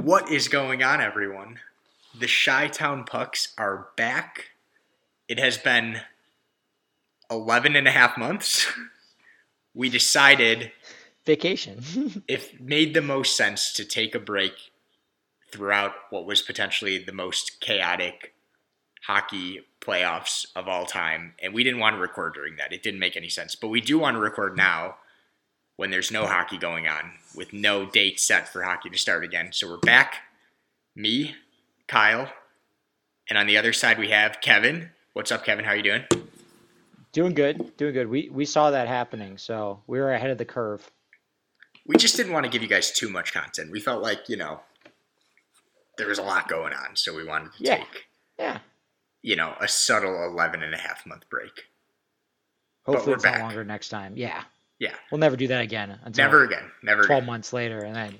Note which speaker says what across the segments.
Speaker 1: What is going on, everyone? The Chi Town Pucks are back. It has been 11 and a half months. We decided
Speaker 2: Vacation.
Speaker 1: it made the most sense to take a break throughout what was potentially the most chaotic hockey playoffs of all time. And we didn't want to record during that. It didn't make any sense. But we do want to record now when there's no hockey going on with no date set for hockey to start again. So we're back. Me, Kyle, and on the other side we have Kevin. What's up, Kevin? How are you doing?
Speaker 2: doing good. Doing good. We we saw that happening, so we were ahead of the curve.
Speaker 1: We just didn't want to give you guys too much content. We felt like, you know, there was a lot going on, so we wanted to
Speaker 2: Yeah.
Speaker 1: take,
Speaker 2: Yeah.
Speaker 1: you know, a subtle 11 and a half month break.
Speaker 2: Hopefully
Speaker 1: we're
Speaker 2: it's
Speaker 1: back.
Speaker 2: longer next time. Yeah.
Speaker 1: Yeah.
Speaker 2: We'll never do that again
Speaker 1: Never again. Never
Speaker 2: twelve
Speaker 1: again.
Speaker 2: months later, and then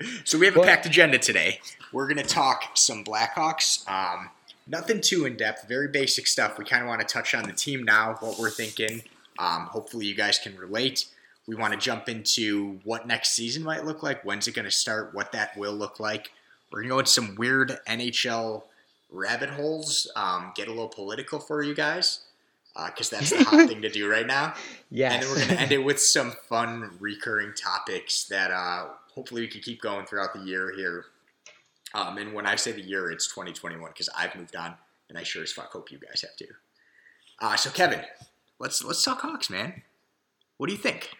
Speaker 1: So we have a
Speaker 2: Well-
Speaker 1: packed agenda today. We're going to talk some Blackhawks. Um, nothing too in depth, very basic stuff. We kind of want to touch on the team now, what we're thinking. Um, hopefully, you guys can relate. We want to jump into what next season might look like. When's it going to start? What that will look like. We're going to go into some weird NHL rabbit holes. Um, get a little political for you guys because that's the hot thing to do right now.
Speaker 2: Yeah,
Speaker 1: And then we're going to end it with some fun recurring topics that uh, hopefully we can keep going throughout the year here. Um, and when I say the year, it's 2021 because I've moved on, and I sure as fuck hope you guys have too. Uh, so Kevin, let's let's talk Hawks, man. What do you think?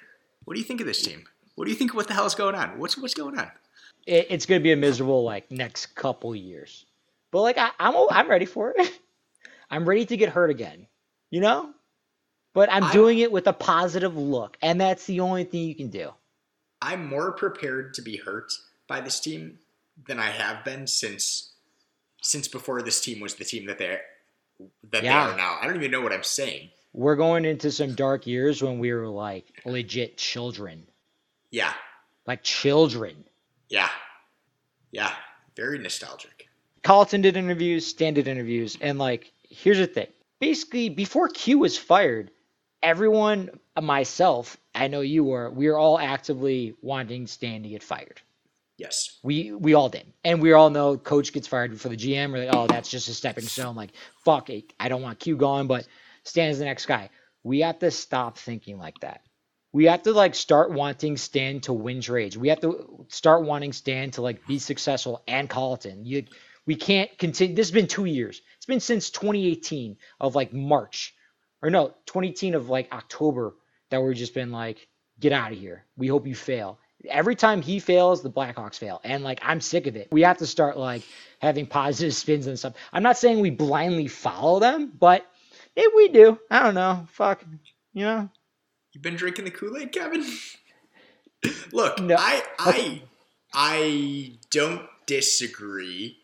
Speaker 1: What do you think of this team? What do you think? What the hell is going on? What's what's going on?
Speaker 2: it, it's gonna be a miserable like next couple years. But like I, I'm I'm ready for it. I'm ready to get hurt again. You know? But I'm
Speaker 1: I-
Speaker 2: doing it with a positive look, and that's the only thing you can do.
Speaker 1: I'm more prepared to be hurt by this team than I have been since since before this team was the team that they that
Speaker 2: Yeah.
Speaker 1: they are now. I don't even know what I'm saying.
Speaker 2: We're going into some dark years when we were like legit children.
Speaker 1: Yeah,
Speaker 2: Like children.
Speaker 1: yeah, yeah. Very nostalgic.
Speaker 2: Colliton did interviews, Stan did interviews, and like, here's the thing. Basically, before Q was fired, everyone, myself, I know you were, we were all actively wanting Stan to get fired.
Speaker 1: Yes.
Speaker 2: We we all did, and we all know coach gets fired before the GM. We're like, oh, that's just a stepping stone. Like, fuck it, I don't want Q gone, but Stan is the next guy. We have to stop thinking like that. We have to like start wanting Stan to win trades. We have to start wanting Stan to like be successful and Colliton. You, we can't continue. This has been two years. It's been since 2018 of like March, or no, 2018 of like October that we've just been like, get out of here. We hope you fail. Every time he fails, the Blackhawks fail, and like I'm sick of it. We have to start like having positive spins and stuff. I'm not saying we blindly follow them, but if we do, I don't know. Fuck, you know.
Speaker 1: You've been drinking the Kool Aid, Kevin. Look,
Speaker 2: No.
Speaker 1: I I I don't disagree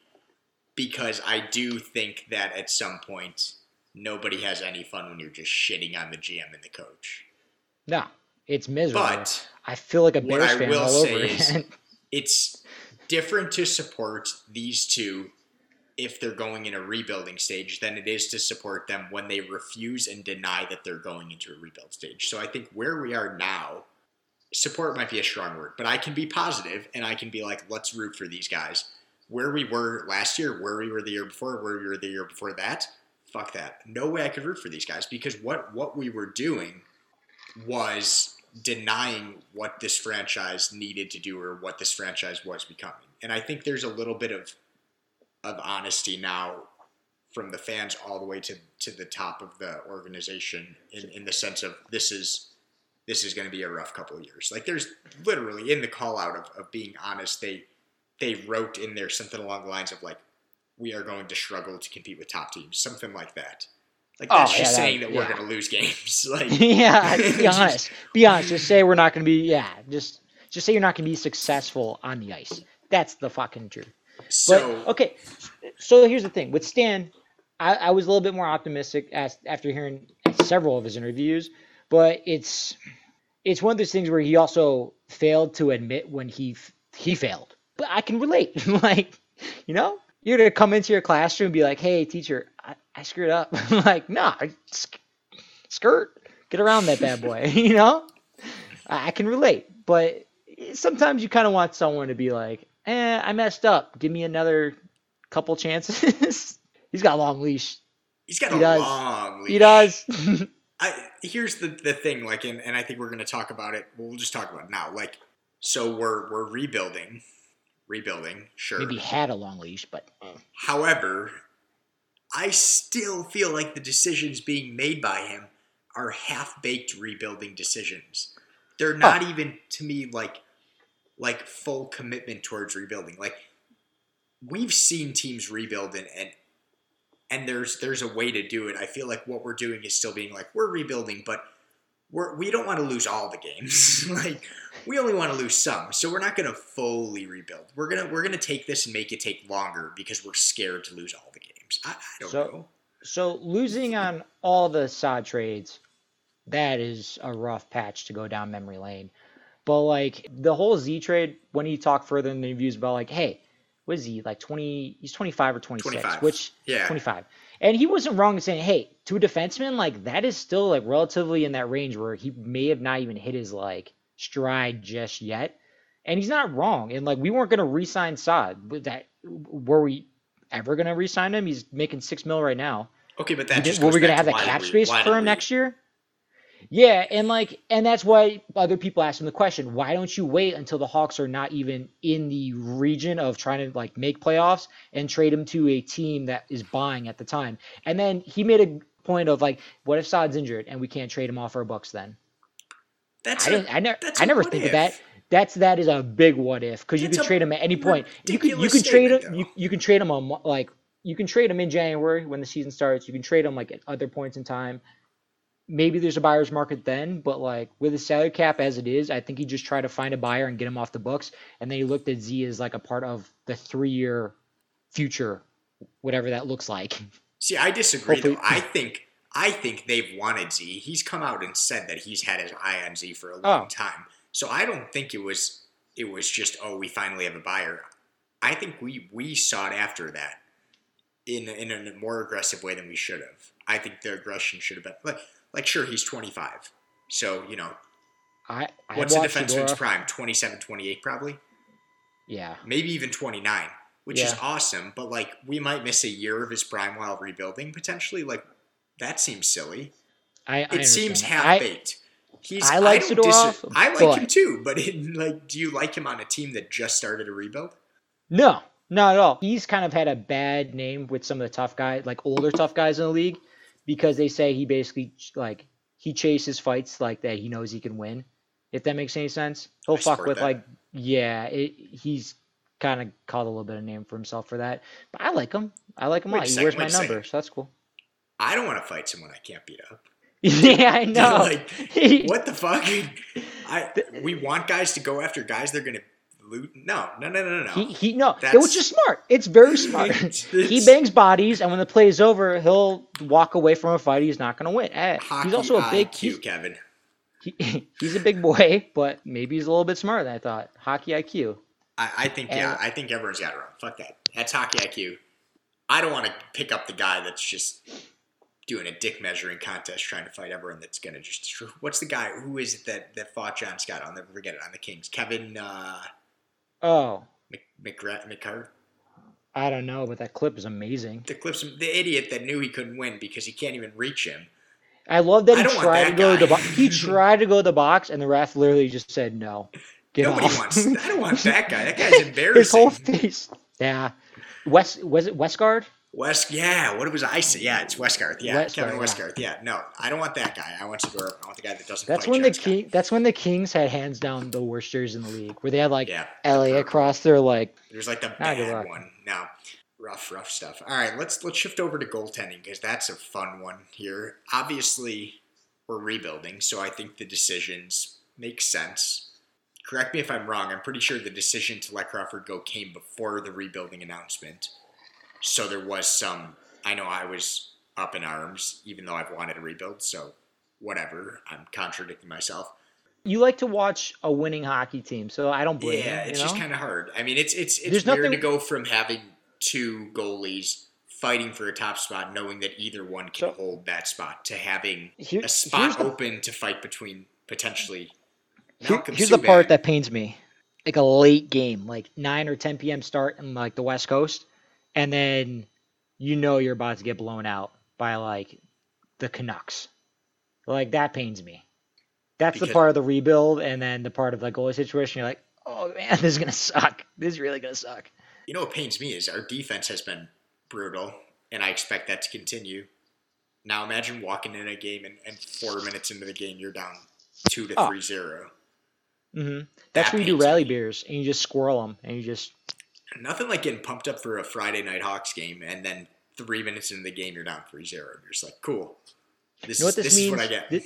Speaker 1: because I do think that at some point nobody has any fun when you're just shitting on the GM and the coach.
Speaker 2: No, it's miserable.
Speaker 1: But
Speaker 2: I feel like a
Speaker 1: what
Speaker 2: Bears
Speaker 1: I
Speaker 2: fan
Speaker 1: will
Speaker 2: all
Speaker 1: say
Speaker 2: over
Speaker 1: is-
Speaker 2: again.
Speaker 1: it's different to support these two if they're going in a rebuilding stage than it is to support them when they refuse and deny that they're going into a rebuild stage. So I think where we are now, support might be a strong word, but I can be positive and I can be like, let's root for these guys. Where we were last year, where we were the year before, where we were the year before that, fuck that. No way I could root for these guys because what what we were doing was denying what this franchise needed to do or what this franchise was becoming. And I think there's a little bit of of honesty now from the fans all the way to, to the top of the organization in, in the sense of this is this is going to be a rough couple of years. Like there's literally in the call out of, of being honest, they they wrote in there something along the lines of like we are going to struggle to compete with top teams, something like that. Like
Speaker 2: Oh,
Speaker 1: that's
Speaker 2: yeah,
Speaker 1: just
Speaker 2: that-
Speaker 1: saying that we're
Speaker 2: yeah.
Speaker 1: going to lose games. like
Speaker 2: yeah, be honest. Be honest. Just say we're not going to be. Yeah, just just say you're not going to be successful on the ice. That's the fucking truth. But
Speaker 1: so
Speaker 2: okay, so here's the thing with Stan. I, I was a little bit more optimistic as, after hearing several of his interviews, but it's it's one of those things where he also failed to admit when he f- he failed. But I can relate. like, you know, you're gonna come into your classroom and be like, "Hey, teacher, I, I screwed up." like, nah, sk- skirt, get around that bad boy. you know, I, I can relate, but sometimes you kind of want someone to be like, eh, I messed up. Give me another couple chances. He's got a long leash.
Speaker 1: He's got
Speaker 2: He
Speaker 1: a
Speaker 2: does.
Speaker 1: long leash.
Speaker 2: He does.
Speaker 1: I here's the the thing, like, and, and I think we're gonna talk about it. We'll just talk about it now. Like, so we're we're rebuilding, rebuilding, sure.
Speaker 2: Maybe had a long leash, but eh.
Speaker 1: However, I still feel like the decisions being made by him are half baked rebuilding decisions. They're not even to me like like full commitment towards rebuilding. Like we've seen teams rebuild and and and there's there's a way to do it. I feel like what we're doing is still being like we're rebuilding, but we're we don't want to lose all the games. like we only want to lose some. So we're not going to fully rebuild. We're gonna we're gonna take this and make it take longer because we're scared to lose all the games. I, I don't
Speaker 2: So-
Speaker 1: know.
Speaker 2: so losing on all the Saad trades, that is a rough patch to go down memory lane. But like the whole Z trade, when he talked further in the interviews about like, hey, what is he like twenty? He's twenty five or twenty six, which
Speaker 1: Yeah.
Speaker 2: 25. And he wasn't wrong in saying, hey, to a defenseman, like that is still like relatively in that range where he may have not even hit his like stride just yet. And he's not wrong. And like we weren't gonna re-sign Saad. But That were we ever gonna re-sign him? He's making six mil right now.
Speaker 1: Okay, but that just
Speaker 2: were we gonna have
Speaker 1: to
Speaker 2: the cap space for him next year? Yeah, and like, and that's why other people ask him the question: Why don't you wait until the Hawks are not even in the region of trying to like make playoffs and trade him to a team that is buying at the time? And then he made a point of like, what if Saad's injured and we can't trade him off our bucks then?
Speaker 1: That's
Speaker 2: I
Speaker 1: a-.
Speaker 2: I never.
Speaker 1: that's
Speaker 2: I never think
Speaker 1: if.
Speaker 2: of that. That's that is a big what if because you can trade him at any point. You can you can trade him. You, you can trade him on like you can trade him in January when the season starts. You can trade him like at other points in time. Maybe there's a buyer's market then, but like with the salary cap as it is, I think he just tried to find a buyer and get him off the books. And then he looked at Z as like a part of the three year future, whatever that looks like.
Speaker 1: See, I disagree. Though. I think I think they've wanted Z. He's come out and said that he's had his eye on Z for a oh. long
Speaker 2: Oh.
Speaker 1: time. So I don't think it was it was just oh we finally have a buyer. I think we we sought after that in in a more aggressive way than we should have. I think the aggression should have been like like sure he's 25. So, you know,
Speaker 2: I I
Speaker 1: what's a defenseman's prime? 27, 28 probably.
Speaker 2: Yeah,
Speaker 1: maybe even 29, which is awesome. But like, we might miss a year of his prime while rebuilding potentially. Like, that seems silly.
Speaker 2: I. I
Speaker 1: It seems half baked. He's.
Speaker 2: I like
Speaker 1: dis-
Speaker 2: Zadorov,
Speaker 1: I like him too, but it, like, do you like him on a team that just started a rebuild?
Speaker 2: No, not at all. He's kind of had a bad name with some of the tough guys, like older tough guys in the league, because they say he basically like he chases fights like that he knows he can win. If that makes any sense, he'll
Speaker 1: I
Speaker 2: fuck with
Speaker 1: that.
Speaker 2: like yeah. It, he's kind of called a little bit of name for himself for that. But I like him. I like him a lot. He wears my number, so that's cool.
Speaker 1: I don't want to fight someone I can't beat up.
Speaker 2: yeah, I know.
Speaker 1: like, what the fuck? I we want guys to go after guys they're gonna loot. No, no, no, no, no.
Speaker 2: He, he no,
Speaker 1: That's-
Speaker 2: which is smart. It's very smart.
Speaker 1: It's-
Speaker 2: he bangs bodies, and when the play is over, he'll walk away from a fight. He's not going to win. Eh, he's also a big.
Speaker 1: IQ, Kevin.
Speaker 2: he, he's a big boy, but maybe he's a little bit smarter than I thought. Hockey IQ.
Speaker 1: I, I think yeah, I think everyone's got it wrong. Fuck that. That's hockey IQ. I don't want to pick up the guy that's just doing a dick measuring contest trying to fight everyone that's gonna just destroy. What's the guy? Who is it that that fought John Scott? I'll never forget it on the Kings. Kevin uh,
Speaker 2: Oh,
Speaker 1: Mc, McGrath, McCart.
Speaker 2: I don't know, but that clip is amazing.
Speaker 1: The clips, the idiot that knew he couldn't win because he can't even reach him.
Speaker 2: I love that
Speaker 1: I
Speaker 2: he tried
Speaker 1: that
Speaker 2: to go to the box. He tried to go to the box, and the ref literally just said no. Get
Speaker 1: Nobody
Speaker 2: off.
Speaker 1: wants. I don't want that guy. That guy's embarrassing.
Speaker 2: His whole face. Yeah. West was it Westgarth?
Speaker 1: West, yeah. What was I say? Yeah, it's Westgarth. Yeah,
Speaker 2: Westgarth,
Speaker 1: Kevin
Speaker 2: yeah.
Speaker 1: Westgarth. Yeah, no, I don't want that guy. I want Zadorov. I want the guy that doesn't.
Speaker 2: That's when the king. That's when the Kings had hands down the worst jerseys in the league, where they had like
Speaker 1: Yeah,
Speaker 2: LA across their like.
Speaker 1: There's like the bad one. No, rough, rough stuff. All right, let's let's shift over to goaltending because that's a fun one here. Obviously, we're rebuilding, so I think the decisions make sense. Correct me if I'm wrong. I'm pretty sure the decision to let Crawford go came before the rebuilding announcement. So there was some. I know I was up in arms, even though I've wanted to rebuild. So whatever. I'm contradicting myself.
Speaker 2: You like to watch a winning hockey team, so I don't blame
Speaker 1: Yeah,
Speaker 2: you.
Speaker 1: it's
Speaker 2: you
Speaker 1: just kind of hard. I mean, it's it's it's
Speaker 2: There's
Speaker 1: weird
Speaker 2: nothing-
Speaker 1: to go from having two goalies fighting for a top spot, knowing that either one can
Speaker 2: So-
Speaker 1: hold that spot, to having
Speaker 2: Here-
Speaker 1: a spot
Speaker 2: the-
Speaker 1: open to fight between potentially.
Speaker 2: Here- here's the part that pains me. like a late game, like 9 or 10 p.m. start in like the West Coast, and then you know you're about to get blown out by like the Canucks. Like that pains me. That's
Speaker 1: Because-
Speaker 2: the part of the rebuild, and then the part of the goalie situation. You're like, oh man, this is gonna suck. This is really gonna suck.
Speaker 1: You know what pains me is our defense has been brutal, and I expect that to continue. Now imagine walking in a game and, and four minutes into the game you're down two to
Speaker 2: Oh.
Speaker 1: three zero.
Speaker 2: hmm That's
Speaker 1: That
Speaker 2: where you do rally
Speaker 1: me.
Speaker 2: beers and you just squirrel them and you just
Speaker 1: Nothing like getting pumped up for a Friday night Hawks game and then three minutes into the game you're down 3-0 and you're just like, cool. This,
Speaker 2: You know
Speaker 1: is,
Speaker 2: what this
Speaker 1: this is what I get.
Speaker 2: Thi-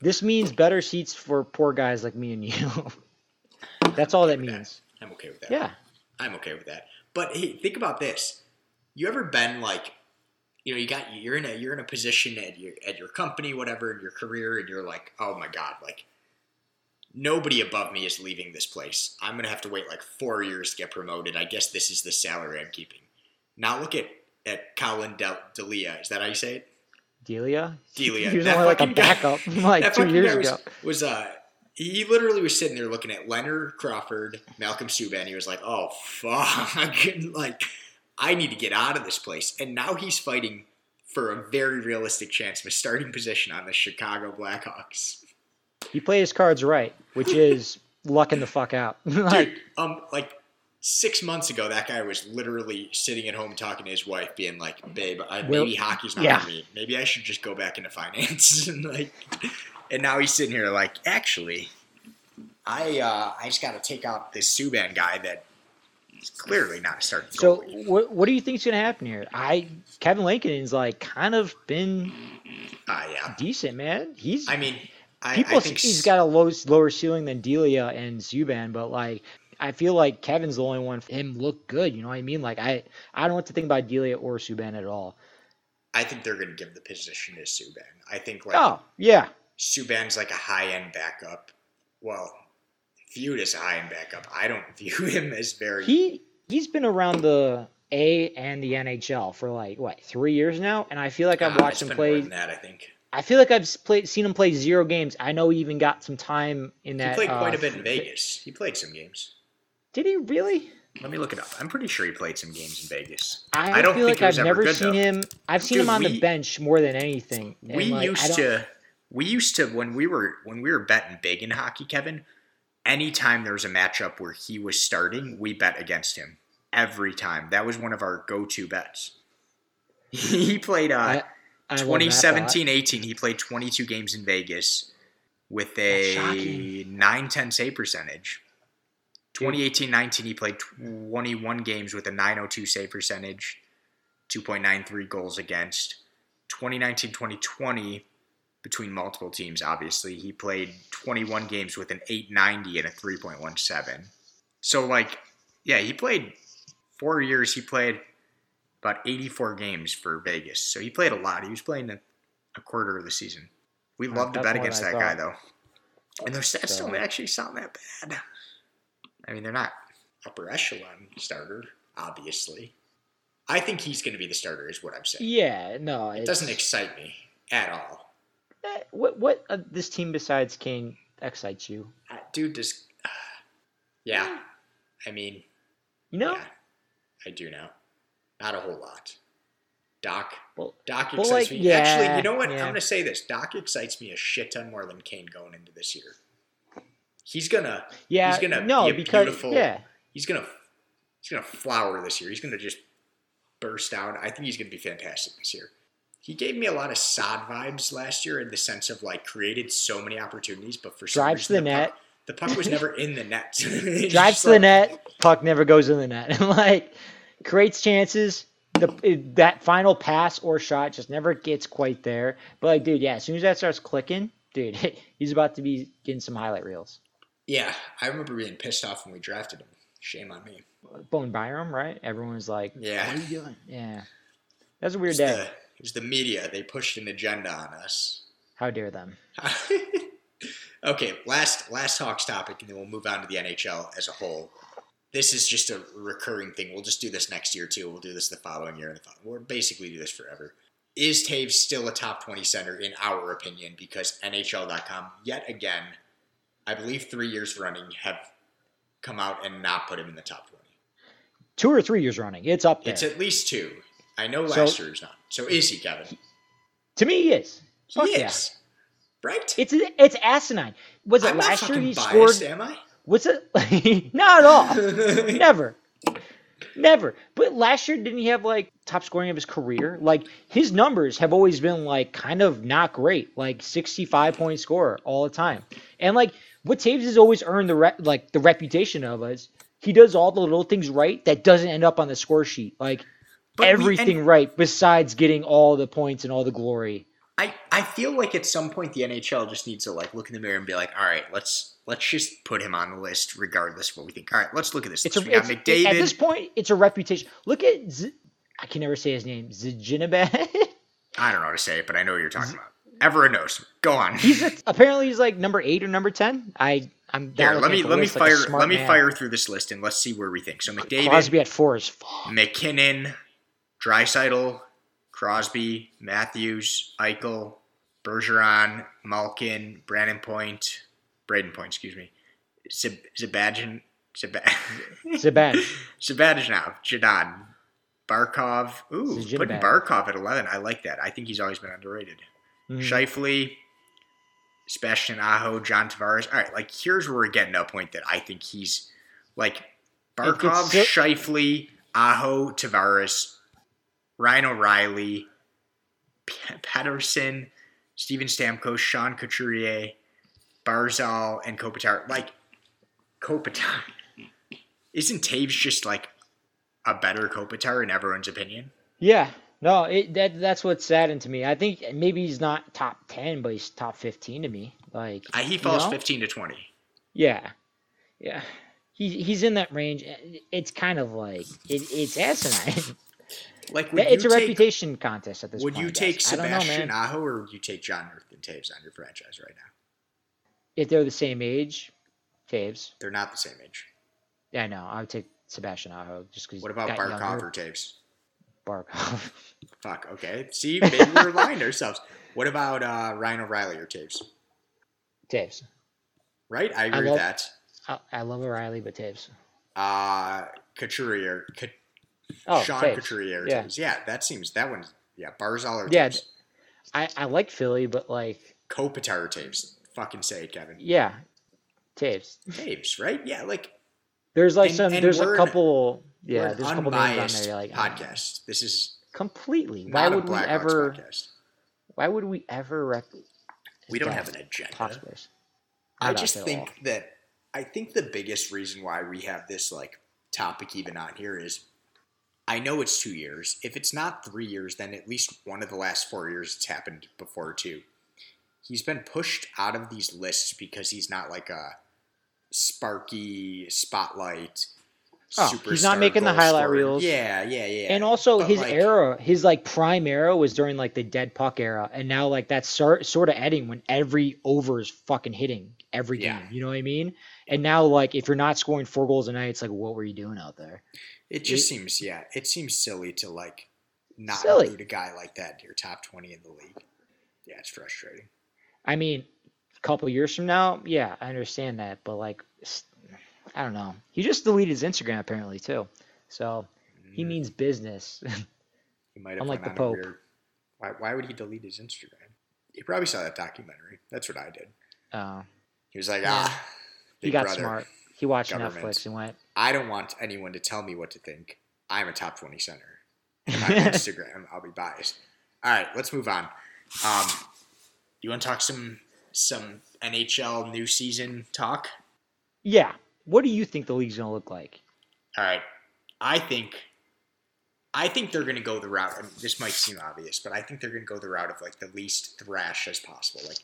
Speaker 2: This means better seats for poor guys like me and you. That's all that
Speaker 1: with that.
Speaker 2: means.
Speaker 1: I'm okay with that.
Speaker 2: Yeah.
Speaker 1: I'm okay with that. But hey, think about this. You ever been like, you know, you got you're in a you're in a position at your at your company, whatever, in your career, and you're like, oh my god, like nobody above me is leaving this place. I'm gonna have to wait like four years to get promoted. I guess this is the salary I'm keeping. Now look at at Collin Del- Delia. Is that how you say it?
Speaker 2: Delia?
Speaker 1: Delia.
Speaker 2: He was
Speaker 1: That
Speaker 2: only like a
Speaker 1: fucking guy-
Speaker 2: backup like two years
Speaker 1: was,
Speaker 2: ago.
Speaker 1: was uh he literally was sitting there looking at Leonard Crawford, Malcolm Subban. He was like, "Oh fuck!" like, I need to get out of this place. And now he's fighting for a very realistic chance of a starting position on the Chicago Blackhawks.
Speaker 2: He played his cards right, which is lucking the fuck out. like
Speaker 1: Dude, um, like six months ago, that guy was literally sitting at home talking to his wife, being like, "Babe, I,
Speaker 2: Well,
Speaker 1: maybe hockey's not
Speaker 2: yeah.
Speaker 1: for me. Maybe I should just go back into finance." and like, and now he's sitting here like, actually, I uh, I just got to take out this Subban guy that is clearly not a starting
Speaker 2: so what what do you think's gonna happen here? I Kevin Lankinen's like kind of been
Speaker 1: Ah, yeah.
Speaker 2: decent, man. He's
Speaker 1: I mean, I,
Speaker 2: people
Speaker 1: I think
Speaker 2: he's got a low, lower ceiling than Delia and Subban, but like I feel like Kevin's the only one for him look good. You know what I mean? Like I I don't know what to think about Delia or Subban at all.
Speaker 1: I think they're going to give the position to Subban. I think like
Speaker 2: Oh yeah,
Speaker 1: Subban's like a high end backup. Well, viewed as a high end backup. I don't view him as very.
Speaker 2: he he's been around the A and the NHL for like what three years now, and I feel like I've
Speaker 1: Ah,
Speaker 2: watched him
Speaker 1: been more
Speaker 2: play.
Speaker 1: than that. I think
Speaker 2: I feel like I've played seen him play zero games. I know he even got some time in that.
Speaker 1: he played quite
Speaker 2: uh,
Speaker 1: a bit in Vegas. He played some games.
Speaker 2: Did he really?
Speaker 1: Let me look it up. I'm pretty sure he played some games in Vegas.
Speaker 2: I,
Speaker 1: I don't
Speaker 2: feel
Speaker 1: think
Speaker 2: like I've
Speaker 1: ever
Speaker 2: never
Speaker 1: good,
Speaker 2: seen
Speaker 1: though.
Speaker 2: him. I've seen
Speaker 1: Dude,
Speaker 2: him on
Speaker 1: we-
Speaker 2: the bench more than anything.
Speaker 1: we
Speaker 2: like,
Speaker 1: used to we used to when we were when we were betting big in hockey, Kevin. Anytime there was a matchup where he was starting, we bet against him every time. That was one of our go-to bets. He played uh,
Speaker 2: I- I love that thought.
Speaker 1: 2017-18. He played 22 games in Vegas with a
Speaker 2: shocking.
Speaker 1: 910 save percentage. 2018-19 he played 21 games with a 902 save percentage, 2.93 goals against. 2019-2020 between multiple teams obviously, he played 21 games with an 890 and a 3.17. So like yeah, he played 4 years he played about 84 games for Vegas. So he played a lot. He was playing a, a quarter of the season. We
Speaker 2: Uh,
Speaker 1: love to bet against that
Speaker 2: I
Speaker 1: guy though. And their stats
Speaker 2: So-
Speaker 1: don't actually sound that bad. I mean, they're not upper echelon starter, obviously. I think he's going to be the starter, is what I'm saying.
Speaker 2: Yeah, no,
Speaker 1: It doesn't excite me at all.
Speaker 2: Eh, What what uh, this team besides Kane excites you?
Speaker 1: Uh, Dude, just. yeah. I mean,
Speaker 2: You know,
Speaker 1: yeah. I do now. Not a whole lot. Dach.
Speaker 2: Well-
Speaker 1: Dach
Speaker 2: well,
Speaker 1: excites
Speaker 2: like,
Speaker 1: me. Actually, you know what?
Speaker 2: yeah.
Speaker 1: I'm going to say this. Dach excites me a shit ton more than Kane going into this year. He's gonna
Speaker 2: yeah,
Speaker 1: he's gonna
Speaker 2: no,
Speaker 1: be
Speaker 2: because
Speaker 1: beautiful-
Speaker 2: yeah,
Speaker 1: he's gonna he's gonna flower this year. He's gonna just burst out. I think he's gonna be fantastic this year. He gave me a lot of Saad vibes last year in the sense of like created so many opportunities, but for some
Speaker 2: Drives to
Speaker 1: reason
Speaker 2: the net.
Speaker 1: puck, the puck was never in the net.
Speaker 2: Drives to the net, puck never goes in the net. like creates chances. The that final pass or shot just never gets quite there. But like, dude, yeah, as soon as that starts clicking, dude, he's about to be getting some highlight reels.
Speaker 1: Yeah, I remember being pissed off when we drafted him. Shame on me.
Speaker 2: Bowen Byram, right? Everyone's like,
Speaker 1: Yeah.
Speaker 2: what are you doing? Yeah, that's a weird day.
Speaker 1: the, it was the media. They pushed an agenda on us.
Speaker 2: How dare them?
Speaker 1: okay, last last Hawks topic, and then we'll move on to the NHL as a whole. This is just a recurring thing. We'll just do this next year too. We'll do this the following year, and the following. We'll basically do this forever. Is Toews still a top twenty center in our opinion? Because NHL.com yet again, I believe three years running have come out and not put him in the top 20.
Speaker 2: Two or three years running. It's up there.
Speaker 1: It's at least two. I know
Speaker 2: So-
Speaker 1: year year's not. So is he, Kevin?
Speaker 2: to me, he is.
Speaker 1: He
Speaker 2: Fuck yeah.
Speaker 1: is. Right?
Speaker 2: It's it's asinine. Was it
Speaker 1: I'm
Speaker 2: last year he
Speaker 1: biased,
Speaker 2: scored?
Speaker 1: am I?
Speaker 2: Was it not at all? Never. Never. But last year, didn't he have like top scoring of his career? Like his numbers have always been like kind of not great, like 65 point scorer all the time. And like what Toews has always earned the re- like the reputation of is he does all the little things right that doesn't end up on the score sheet. Like
Speaker 1: But we-
Speaker 2: everything
Speaker 1: and
Speaker 2: right besides getting all the points and all the glory.
Speaker 1: I, I feel like at some point the NHL just needs to like look in the mirror and be like, all right, let's let's just put him on the list regardless of what we think. All right, let's look at this.
Speaker 2: It's
Speaker 1: list.
Speaker 2: a
Speaker 1: we got
Speaker 2: it's,
Speaker 1: McDavid.
Speaker 2: at this point it's a reputation. Look at Z- I can never say his name. Zijinabad.
Speaker 1: I don't know how to say it, but I know what you're talking about. Everyone knows. Go on.
Speaker 2: He's a, apparently he's like number eight or number ten. I I'm
Speaker 1: Here, let me
Speaker 2: looking at the
Speaker 1: let me
Speaker 2: list like
Speaker 1: fire let me
Speaker 2: man.
Speaker 1: fire through this list and let's see where we think. So McDavid,
Speaker 2: Crosby at four is fuck.
Speaker 1: MacKinnon, Draisaitl, Crosby, Matthews, Eichel, Bergeron, Malkin, Brandon Point, Brayden Point, excuse me, Zib- Zibajan, Zib-. Zibanejad, Jadon, Barkov. Ooh,
Speaker 2: Zibanejad.
Speaker 1: putting Barkov at 11. I like that. I think he's always been underrated.
Speaker 2: Mhm.
Speaker 1: Scheifele, Sebastian Aho, John Tavares. All right, like here's where we're getting to a point that I think he's like Barkov, Scheifele, Aho, Tavares, Ryan O'Reilly, P- Pettersson, Steven Stamkos, Sean Couturier, Barzal, and Kopitar. Like Kopitar, isn't Toews just like a better Kopitar in everyone's opinion?
Speaker 2: Yeah. No, it, that that's what's saddened to me. I think maybe he's not top ten, but he's top fifteen to me. Like
Speaker 1: Uh, he
Speaker 2: you
Speaker 1: falls
Speaker 2: know?
Speaker 1: 15 to 20.
Speaker 2: Yeah, yeah. He he's in that range. It's kind of like it, it's asinine.
Speaker 1: Like,
Speaker 2: it's a
Speaker 1: take,
Speaker 2: reputation contest at this
Speaker 1: Would
Speaker 2: point.
Speaker 1: Would
Speaker 2: you
Speaker 1: take
Speaker 2: don't know,
Speaker 1: Sebastian. Aho or would you take Jonathan Toews on your franchise right now?
Speaker 2: If they're the same age, Toews.
Speaker 1: They're not the same age.
Speaker 2: Yeah, I know. I would take Sebastian Aho just because.
Speaker 1: What about Barkov or Toews?
Speaker 2: Barkov?
Speaker 1: Fuck. Okay. See, maybe we're lying to ourselves. What about uh, Ryan O'Reilly or Toews?
Speaker 2: Toews.
Speaker 1: Right. I agree
Speaker 2: I
Speaker 1: with that.
Speaker 2: I, I love O'Reilly, but Toews.
Speaker 1: Uh, Couturier, Cou-
Speaker 2: Oh,
Speaker 1: Sean
Speaker 2: Toews.
Speaker 1: Couturier.
Speaker 2: Yeah.
Speaker 1: Toews. Yeah, that seems that one. Yeah, Barzal or
Speaker 2: Yeah. I, I like Philly, but like,
Speaker 1: Kopitar or Toews. Fucking say it, Kevin.
Speaker 2: yeah, Toews.
Speaker 1: Toews, right? Yeah, like
Speaker 2: There's like
Speaker 1: And-
Speaker 2: some.
Speaker 1: and
Speaker 2: there's a couple. Yeah, there's a couple names on there. Like,
Speaker 1: podcast. This is
Speaker 2: completely. Why would we ever?
Speaker 1: podcast.
Speaker 2: Why would we ever rep?
Speaker 1: We don't have an agenda. I just think that I think the biggest reason why we have this like topic even on here is I know it's two years. If it's not three years, then at least one of the last four years it's happened before too. He's been pushed out of these lists because he's not like a sparky spotlight.
Speaker 2: Oh, he's not making the highlight
Speaker 1: scorer.
Speaker 2: reels.
Speaker 1: Yeah, yeah, yeah.
Speaker 2: And also
Speaker 1: But,
Speaker 2: his
Speaker 1: like-
Speaker 2: era, his like prime era was during like the dead puck era, and now like that's sort sort of ending when every over is fucking hitting every
Speaker 1: Yeah.
Speaker 2: game. You know what I mean? And now like if you're not scoring four goals a night, it's like what were you doing out there?
Speaker 1: It just seems, yeah, it seems silly to like not
Speaker 2: Silly.
Speaker 1: include a guy like that your top twenty in the league. Yeah, it's frustrating.
Speaker 2: I mean, a couple years from now, yeah, I understand that, but like, s- I don't know. He just deleted his Instagram apparently too, so he
Speaker 1: Mm,
Speaker 2: means business.
Speaker 1: he might have
Speaker 2: unlike the Pope.
Speaker 1: weird- Why, why would he delete his Instagram? He probably saw that documentary. That's what I did.
Speaker 2: uh,
Speaker 1: He was like,
Speaker 2: Yeah.
Speaker 1: ah,
Speaker 2: he got
Speaker 1: Brother.
Speaker 2: smart. He watched
Speaker 1: government.
Speaker 2: Netflix and went,
Speaker 1: I don't want anyone to tell me what to think. I'm a top twenty center. If I Instagram, I'll be biased. All right, let's move on. Um, you want to talk some some NHL new season talk?
Speaker 2: "Yeah, what do you think the league's gonna look like?"
Speaker 1: All right. I think I think they're going to go the route. Mean, this might seem obvious, but I think they're going to go the route of like the least thrash as possible, like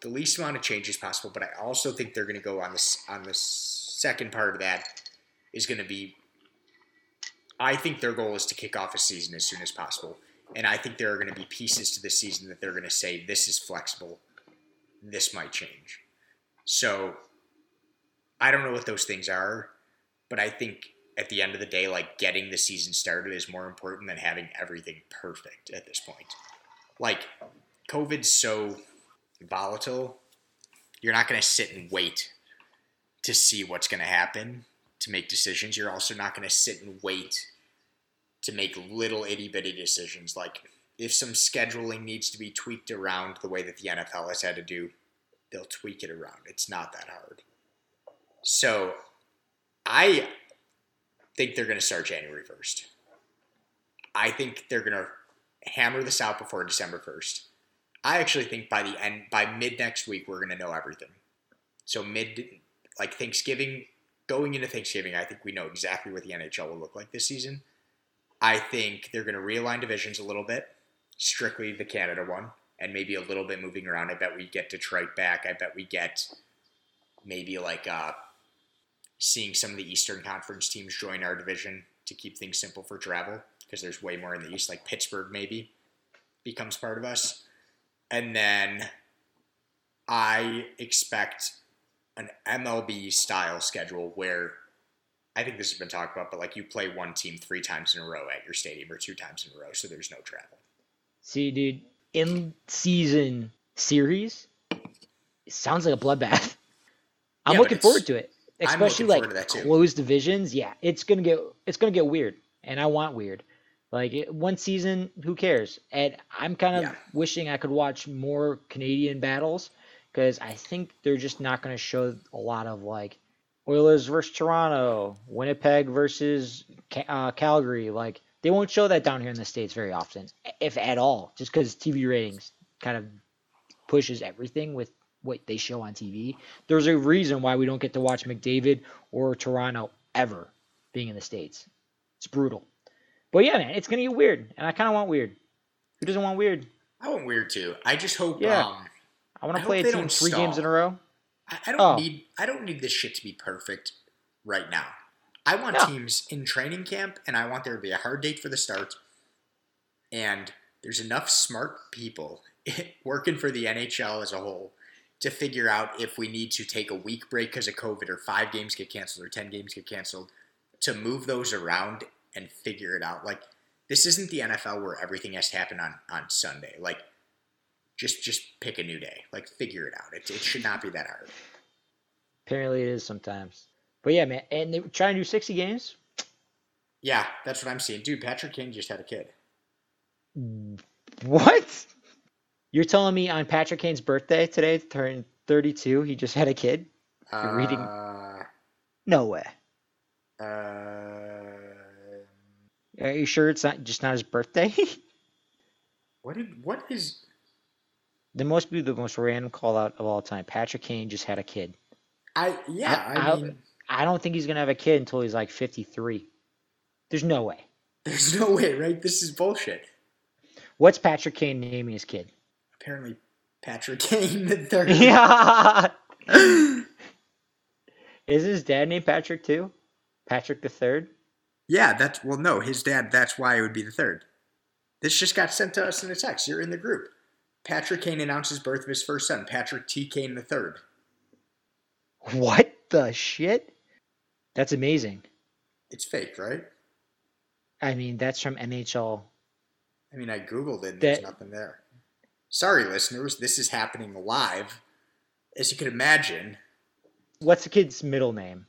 Speaker 1: the least amount of change as possible. But I also think they're going to go on this on the second part of that is going to be. I think their goal is to kick off a season as soon as possible, and I think there are going to be pieces to the season that they're going to say this is flexible, this might change. So I don't know what those things are, but I think at the end of the day, like getting the season started is more important than having everything perfect at this point. Like, COVID's so volatile, you're not going to sit and wait to see what's going to happen. to make decisions. You're also not going to sit and wait to make little itty bitty decisions. Like if some scheduling needs to be tweaked around the way that the NFL has had to do, they'll tweak it around. It's not that hard. So I think they're going to start January 1st. I think they're going to hammer this out before December 1st. I actually think by the end, by mid next week, we're going to know everything. So mid, like Thanksgiving, going into Thanksgiving, I think we know exactly what the NHL will look like this season. I think they're going to realign divisions a little bit, strictly the Canada one, and maybe a little bit moving around. I bet we get Detroit back. I bet we get maybe like uh, seeing some of the Eastern Conference teams join our division to keep things simple for travel because there's way more in the East, like Pittsburgh maybe becomes part of us. And then I expect an MLB style schedule where I think this has been talked about, but like you play one team three times in a row at your stadium or two times in a row, so there's no travel.
Speaker 2: See, dude, in season series, it sounds like a bloodbath. I'm
Speaker 1: Yeah,
Speaker 2: looking forward to it, especially like
Speaker 1: forward to that too.
Speaker 2: closed divisions. Yeah, it's gonna get it's gonna get weird, and I want weird. Like it, one season, who cares? And I'm kind of
Speaker 1: Yeah.
Speaker 2: wishing I could watch more Canadian battles because I think they're just not going to show a lot of like Oilers versus Toronto, Winnipeg versus uh, Calgary. Like they won't show that down here in the states very often, if at all, just because TV ratings kind of pushes everything with what they show on TV. There's a reason why we don't get to watch McDavid or Toronto ever being in the states. It's brutal. But yeah, man, it's gonna get weird, and I kind of want weird. Who doesn't want weird?
Speaker 1: I want weird too. I just hope.
Speaker 2: Yeah.
Speaker 1: Um,
Speaker 2: I want to play a team three games in a row.
Speaker 1: I, I don't
Speaker 2: Oh.
Speaker 1: need. I don't need this shit to be perfect right now. I want
Speaker 2: No.
Speaker 1: teams in training camp, and I want there to be a hard date for the start. And there's enough smart people working for the NHL as a whole to figure out if we need to take a week break because of COVID, or five games get canceled, or ten games get canceled, to move those around and figure it out. Like this isn't the NFL where everything has to happen on on Sunday. Like just just pick a new day. Like figure it out. It, it should not be that hard.
Speaker 2: Apparently, it is sometimes. But yeah, man, and they're trying to do 60 games.
Speaker 1: Yeah, that's what I'm seeing. Dude, Patrick Kane just had a kid.
Speaker 2: What? You're telling me on Patrick Kane's birthday today, turned 32, he just had a kid? You're reading-
Speaker 1: Uh,
Speaker 2: No way.
Speaker 1: uh,
Speaker 2: Are you sure it's not just not his birthday?
Speaker 1: what did what is
Speaker 2: there must be the most random call out of all time. Patrick Kane just had a kid.
Speaker 1: I yeah, I,
Speaker 2: I- I-
Speaker 1: mean
Speaker 2: I don't think he's gonna have a kid until he's like 53. There's no way.
Speaker 1: there's no way, right? This is bullshit.
Speaker 2: What's Patrick Kane naming his kid?
Speaker 1: Apparently Patrick Kane the third.
Speaker 2: yeah. Is his dad named Patrick too? Patrick the third?
Speaker 1: yeah, that's well no, his dad, that's why it would be the third. This just got sent to us in a text. You're in the group. Patrick Kane announces birth of his first son, Patrick T. Kane the third.
Speaker 2: What the shit? That's amazing.
Speaker 1: It's fake, right?
Speaker 2: I mean, that's from NHL.
Speaker 1: I mean, I googled it. and There's nothing there. Sorry, listeners. This is happening live. As you can imagine.
Speaker 2: What's the kid's middle name?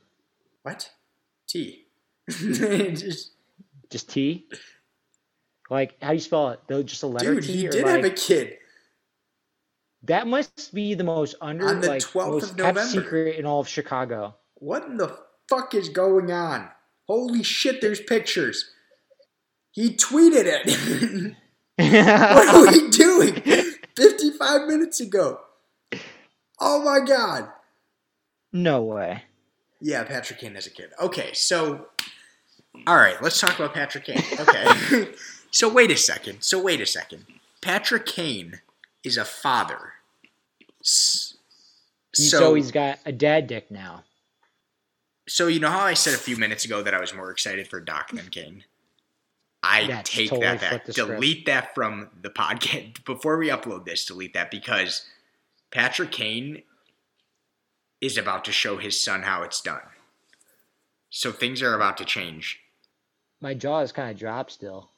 Speaker 1: What? T. Just-
Speaker 2: Just T? Like, how do you spell it? Though just a letter
Speaker 1: dude,
Speaker 2: T?
Speaker 1: he did
Speaker 2: like,
Speaker 1: have a kid.
Speaker 2: That must be the most under
Speaker 1: On the
Speaker 2: like
Speaker 1: 12th
Speaker 2: most
Speaker 1: of
Speaker 2: kept
Speaker 1: November.
Speaker 2: secret in all of Chicago.
Speaker 1: What in the fuck is going on? Holy shit, there's pictures. He tweeted it. what are we doing? 55 minutes ago. Oh my god.
Speaker 2: no way.
Speaker 1: Yeah, Patrick Kane has a kid. Okay, so all right, let's talk about Patrick Kane. Okay. so wait a second. So wait a second. Patrick Kane is a father.
Speaker 2: So,
Speaker 1: So,
Speaker 2: he's got a dad dick now.
Speaker 1: so you know how I said a few minutes ago that I was more excited for Dach than Kane? I
Speaker 2: That's
Speaker 1: take
Speaker 2: totally
Speaker 1: that back.
Speaker 2: the script.
Speaker 1: Delete that from the podcast before we upload this. Delete that because Patrick Kane is about to show his son how it's done. So things are about to change.
Speaker 2: My jaw is kind of dropped still.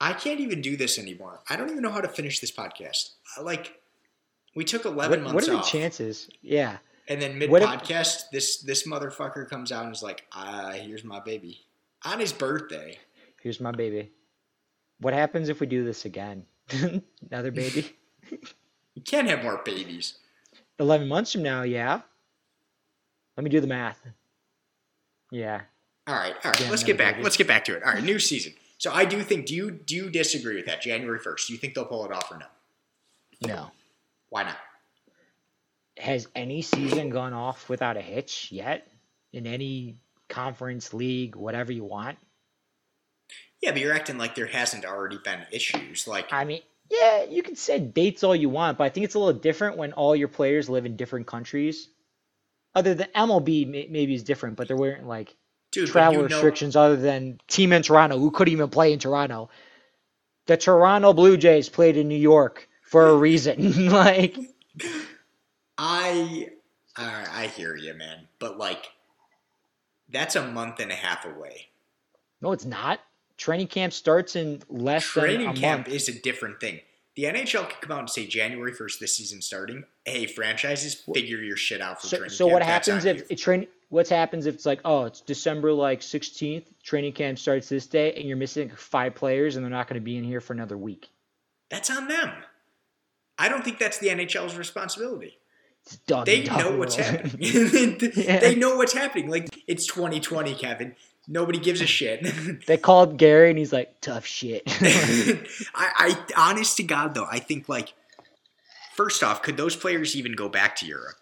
Speaker 1: I can't even do this anymore. I don't even know how to finish this podcast. I, Like, we took 11
Speaker 2: What,
Speaker 1: months
Speaker 2: what are the
Speaker 1: off.
Speaker 2: chances? Yeah.
Speaker 1: And then mid podcast, this this motherfucker comes out and is like, "Ah, here's my baby," on his birthday.
Speaker 2: Here's my baby. What happens if we do this again? Another baby?
Speaker 1: You can't have more babies.
Speaker 2: 11 months from now, yeah. Let me do the math. Yeah.
Speaker 1: All right, all right.
Speaker 2: Yeah,
Speaker 1: let's get back.
Speaker 2: baby.
Speaker 1: Let's get back to it. All right, new season. So I do think. Do you do you disagree with that? January first. Do you think they'll pull it off or no?
Speaker 2: No.
Speaker 1: Why not?
Speaker 2: Has any season gone off without a hitch yet? In any conference, league, whatever you want?
Speaker 1: Yeah, but you're acting like there hasn't already been issues. Like
Speaker 2: I mean, yeah, you can say dates all you want, but I think it's a little different when all your players live in different countries. Other than MLB, may- maybe is different, but there weren't like
Speaker 1: dude,
Speaker 2: travel
Speaker 1: you know,
Speaker 2: restrictions other than team in Toronto who couldn't even play in Toronto. The Toronto Blue Jays played in New York for a reason. like,
Speaker 1: I right, I hear you, man. But like, that's a month and a half away.
Speaker 2: no, it's not. Training camp starts in less
Speaker 1: Training
Speaker 2: than a
Speaker 1: camp
Speaker 2: month.
Speaker 1: is a different thing. The NHL could come out and say January first, this season starting. Hey, franchises, figure your shit out for
Speaker 2: So,
Speaker 1: training
Speaker 2: so
Speaker 1: camp.
Speaker 2: what
Speaker 1: That's
Speaker 2: happens if train? What happens if it's like, oh, it's December like 16th, training camp starts this day, and you're missing five players, and they're not going to be in here for another week.
Speaker 1: That's on them. I don't think that's the NHL's responsibility. They know what's
Speaker 2: world.
Speaker 1: happening.
Speaker 2: Yeah.
Speaker 1: They know what's happening. Like it's 2020, Kevin. Nobody gives a shit.
Speaker 2: they called Gary, and he's like, tough shit.
Speaker 1: I, I, honest to God, though, I think like, first off, could those players even go back to Europe?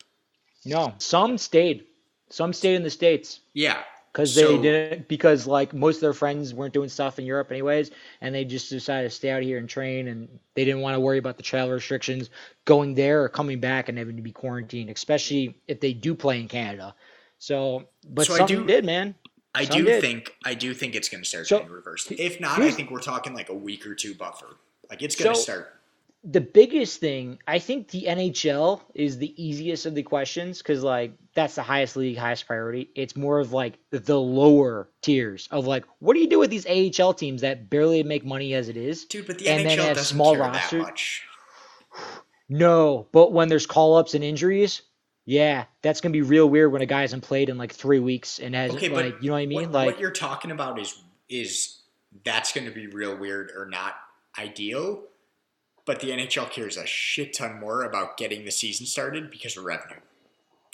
Speaker 2: no, some stayed. Some stayed in the states.
Speaker 1: Yeah,
Speaker 2: because
Speaker 1: So-
Speaker 2: they didn't because like most of their friends weren't doing stuff in Europe anyways, and they just decided to stay out here and train, and they didn't want to worry about the travel restrictions going there or coming back and having to be quarantined, especially if they do play in Canada. So, but
Speaker 1: So I
Speaker 2: some
Speaker 1: do-
Speaker 2: did, man.
Speaker 1: I
Speaker 2: Some
Speaker 1: do
Speaker 2: did.
Speaker 1: think I do think it's going to start
Speaker 2: So,
Speaker 1: getting reversed. If not, I think we're talking like a week or two buffer. Like it's going to
Speaker 2: So-
Speaker 1: start.
Speaker 2: The biggest thing, I think, the NHL is the easiest of the questions because like that's the highest league, highest priority. It's more of like the lower tiers of like, what do you do with these AHL teams that barely make money as it is?
Speaker 1: Dude, but the
Speaker 2: and then
Speaker 1: NHL
Speaker 2: have
Speaker 1: doesn't
Speaker 2: small
Speaker 1: care
Speaker 2: roster-
Speaker 1: that much.
Speaker 2: No, but when there's call ups and injuries, yeah, that's gonna be real weird when a guy hasn't played in like three weeks and has
Speaker 1: Okay, but
Speaker 2: like you know what I mean?
Speaker 1: What,
Speaker 2: like
Speaker 1: what you're talking about is is that's going to be real weird or not ideal. But the NHL cares a shit ton more about getting the season started because of revenue.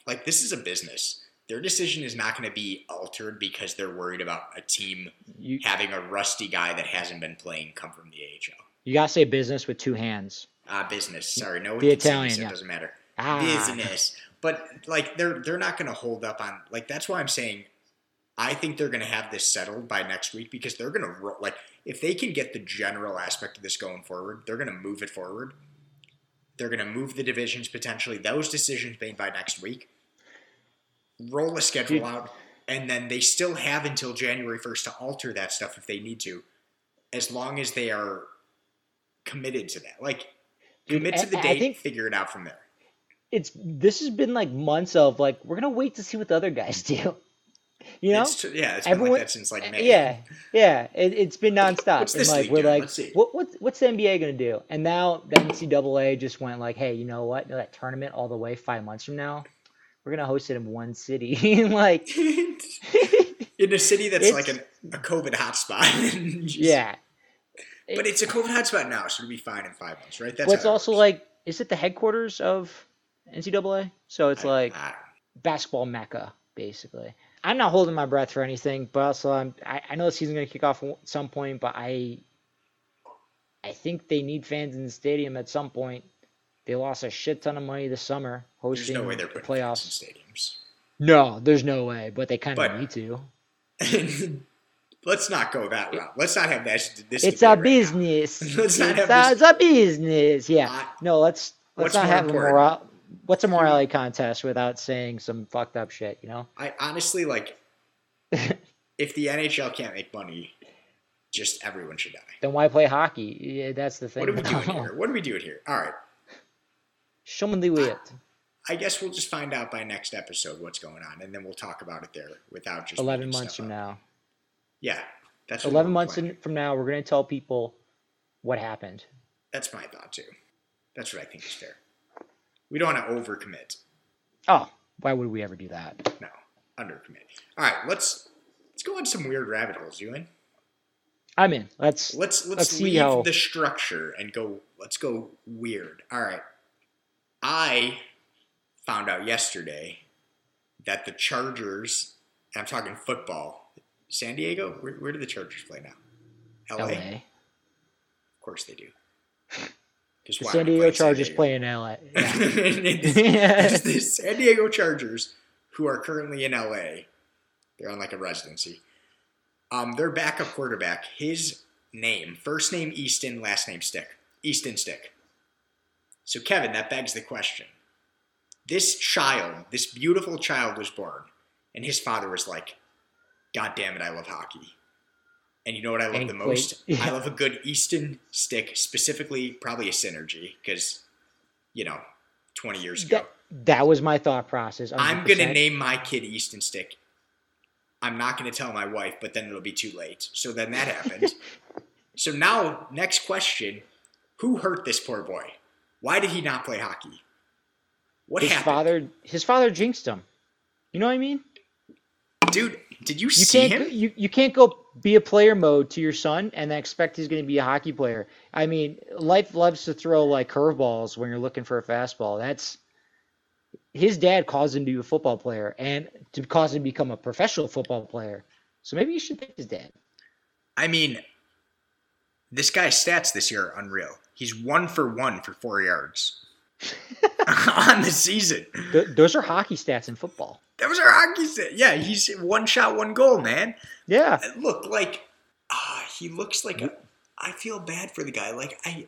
Speaker 1: Like this is a business. Their decision is not going to be altered because they're worried about a team
Speaker 2: you
Speaker 1: having a rusty guy that hasn't been playing come from the AHL.
Speaker 2: you gotta say business with two hands.
Speaker 1: Ah, business. Sorry, no
Speaker 2: The Italian,
Speaker 1: so
Speaker 2: yeah.
Speaker 1: it doesn't matter.
Speaker 2: Ah,
Speaker 1: Business. But like they're they're not going to hold up on like that's why I'm saying I think they're going to have this settled by next week because they're going to like if they can get the general aspect of this going forward, they're going to move it forward. They're going to move the divisions potentially. Those decisions made by next week. Roll a schedule
Speaker 2: Dude.
Speaker 1: out, and then they still have until January first to alter that stuff if they need to, as long as they are committed to that. Like
Speaker 2: Dude,
Speaker 1: commit to the
Speaker 2: I- I
Speaker 1: date,
Speaker 2: think-
Speaker 1: figure it out from there.
Speaker 2: It's this has been like months of like we're gonna wait to see what the other guys do. You know?
Speaker 1: It's, yeah, it's been
Speaker 2: Everyone-
Speaker 1: like that since like May.
Speaker 2: Yeah, yeah. It, it's been nonstop.
Speaker 1: What's
Speaker 2: and like we're
Speaker 1: doing?
Speaker 2: like,
Speaker 1: see.
Speaker 2: what what's the NBA gonna do? And now the NCAA just went like, hey, you know what? That tournament all the way five months from now, we're gonna host it in one city. like,
Speaker 1: in a city that's like an, a COVID hotspot. Just-
Speaker 2: yeah.
Speaker 1: but it's a COVID hotspot now, so it'll be fine in five months, right? That's
Speaker 2: What's also
Speaker 1: works.
Speaker 2: like, is it the headquarters of NCAA? So it's like basketball mecca, basically. I'm not holding my breath for anything, but also I'm, I, I know the season's going to kick off at some point, but I I think they need fans in the stadium at some point. They lost a shit ton of money this summer hosting there's
Speaker 1: no way they're
Speaker 2: the
Speaker 1: putting
Speaker 2: playoffs.
Speaker 1: in stadiums.
Speaker 2: No, there's no way, but they kind of need to.
Speaker 1: Let's not go that route. Let's not have that. This
Speaker 2: It's a
Speaker 1: right
Speaker 2: business.
Speaker 1: Let's
Speaker 2: it's,
Speaker 1: not have
Speaker 2: a,
Speaker 1: this-
Speaker 2: it's a business. Yeah. No, let's let's not have a
Speaker 1: important?
Speaker 2: What's a morality contest without saying some fucked up shit? You know.
Speaker 1: I honestly like. if the NHL can't make money, just everyone should die.
Speaker 2: Then why play hockey? Yeah, that's the thing.
Speaker 1: What are we doing here? What are we doing here? All right.
Speaker 2: Show me the way.
Speaker 1: I guess we'll just find out by next episode what's going on, and then we'll talk about it there without just
Speaker 2: Eleven months from
Speaker 1: up.
Speaker 2: now.
Speaker 1: Yeah, that's
Speaker 2: Eleven months in, from now, we're gonna tell people what happened.
Speaker 1: That's my thought too. That's what I think is fair. We don't want to overcommit.
Speaker 2: Oh Why would we ever do that?
Speaker 1: No, undercommit. All right, let's let's go on some weird rabbit holes, Ewan.
Speaker 2: I'm in. Let's
Speaker 1: Let's let's,
Speaker 2: Let's
Speaker 1: leave
Speaker 2: how-
Speaker 1: the structure and go. Let's go weird. All right. I found out yesterday that the Chargers. I'm talking football. San Diego. Where, where do the Chargers play now? L.A.
Speaker 2: LA.
Speaker 1: Of course they do. 'Cause
Speaker 2: The San Diego Chargers play in LA. Yeah.
Speaker 1: it's the San Diego Chargers, who are currently in LA, they're on like a residency. Um, their backup quarterback, his name, first name Easton, last name Stick, Easton Stick. So Kevin, that begs the question: This child, this beautiful child, was born, and his father was like, "God damn it, I love hockey." And you know what I love the most? I love a good Easton stick, specifically probably a synergy, because you know, twenty years ago.
Speaker 2: that, that was my thought process.
Speaker 1: I'm gonna name my kid Easton Stick. I'm not gonna tell my wife, but then it'll be too late. So then that happened. so now, next question: Who hurt this poor boy? Why did he not play hockey? What
Speaker 2: his
Speaker 1: happened,
Speaker 2: father. His father jinxed him. You know what I mean?
Speaker 1: dude? Did you,
Speaker 2: You
Speaker 1: see
Speaker 2: can't.
Speaker 1: him?
Speaker 2: You, you can't go be a player mode to your son and then expect he's going to be a hockey player. I mean, life loves to throw like curveballs when you're looking for a fastball. That's his dad caused him to be a football player and to cause him to become a professional football player. So maybe you should pick his dad.
Speaker 1: I mean, this guy's stats this year are unreal. He's one for one for four yards on the season.
Speaker 2: Th- those are hockey stats in football.
Speaker 1: That was our hockey set. Yeah, he's one shot, one goal, man.
Speaker 2: Yeah.
Speaker 1: look like ah, he looks like a. I feel bad for the guy. Like I,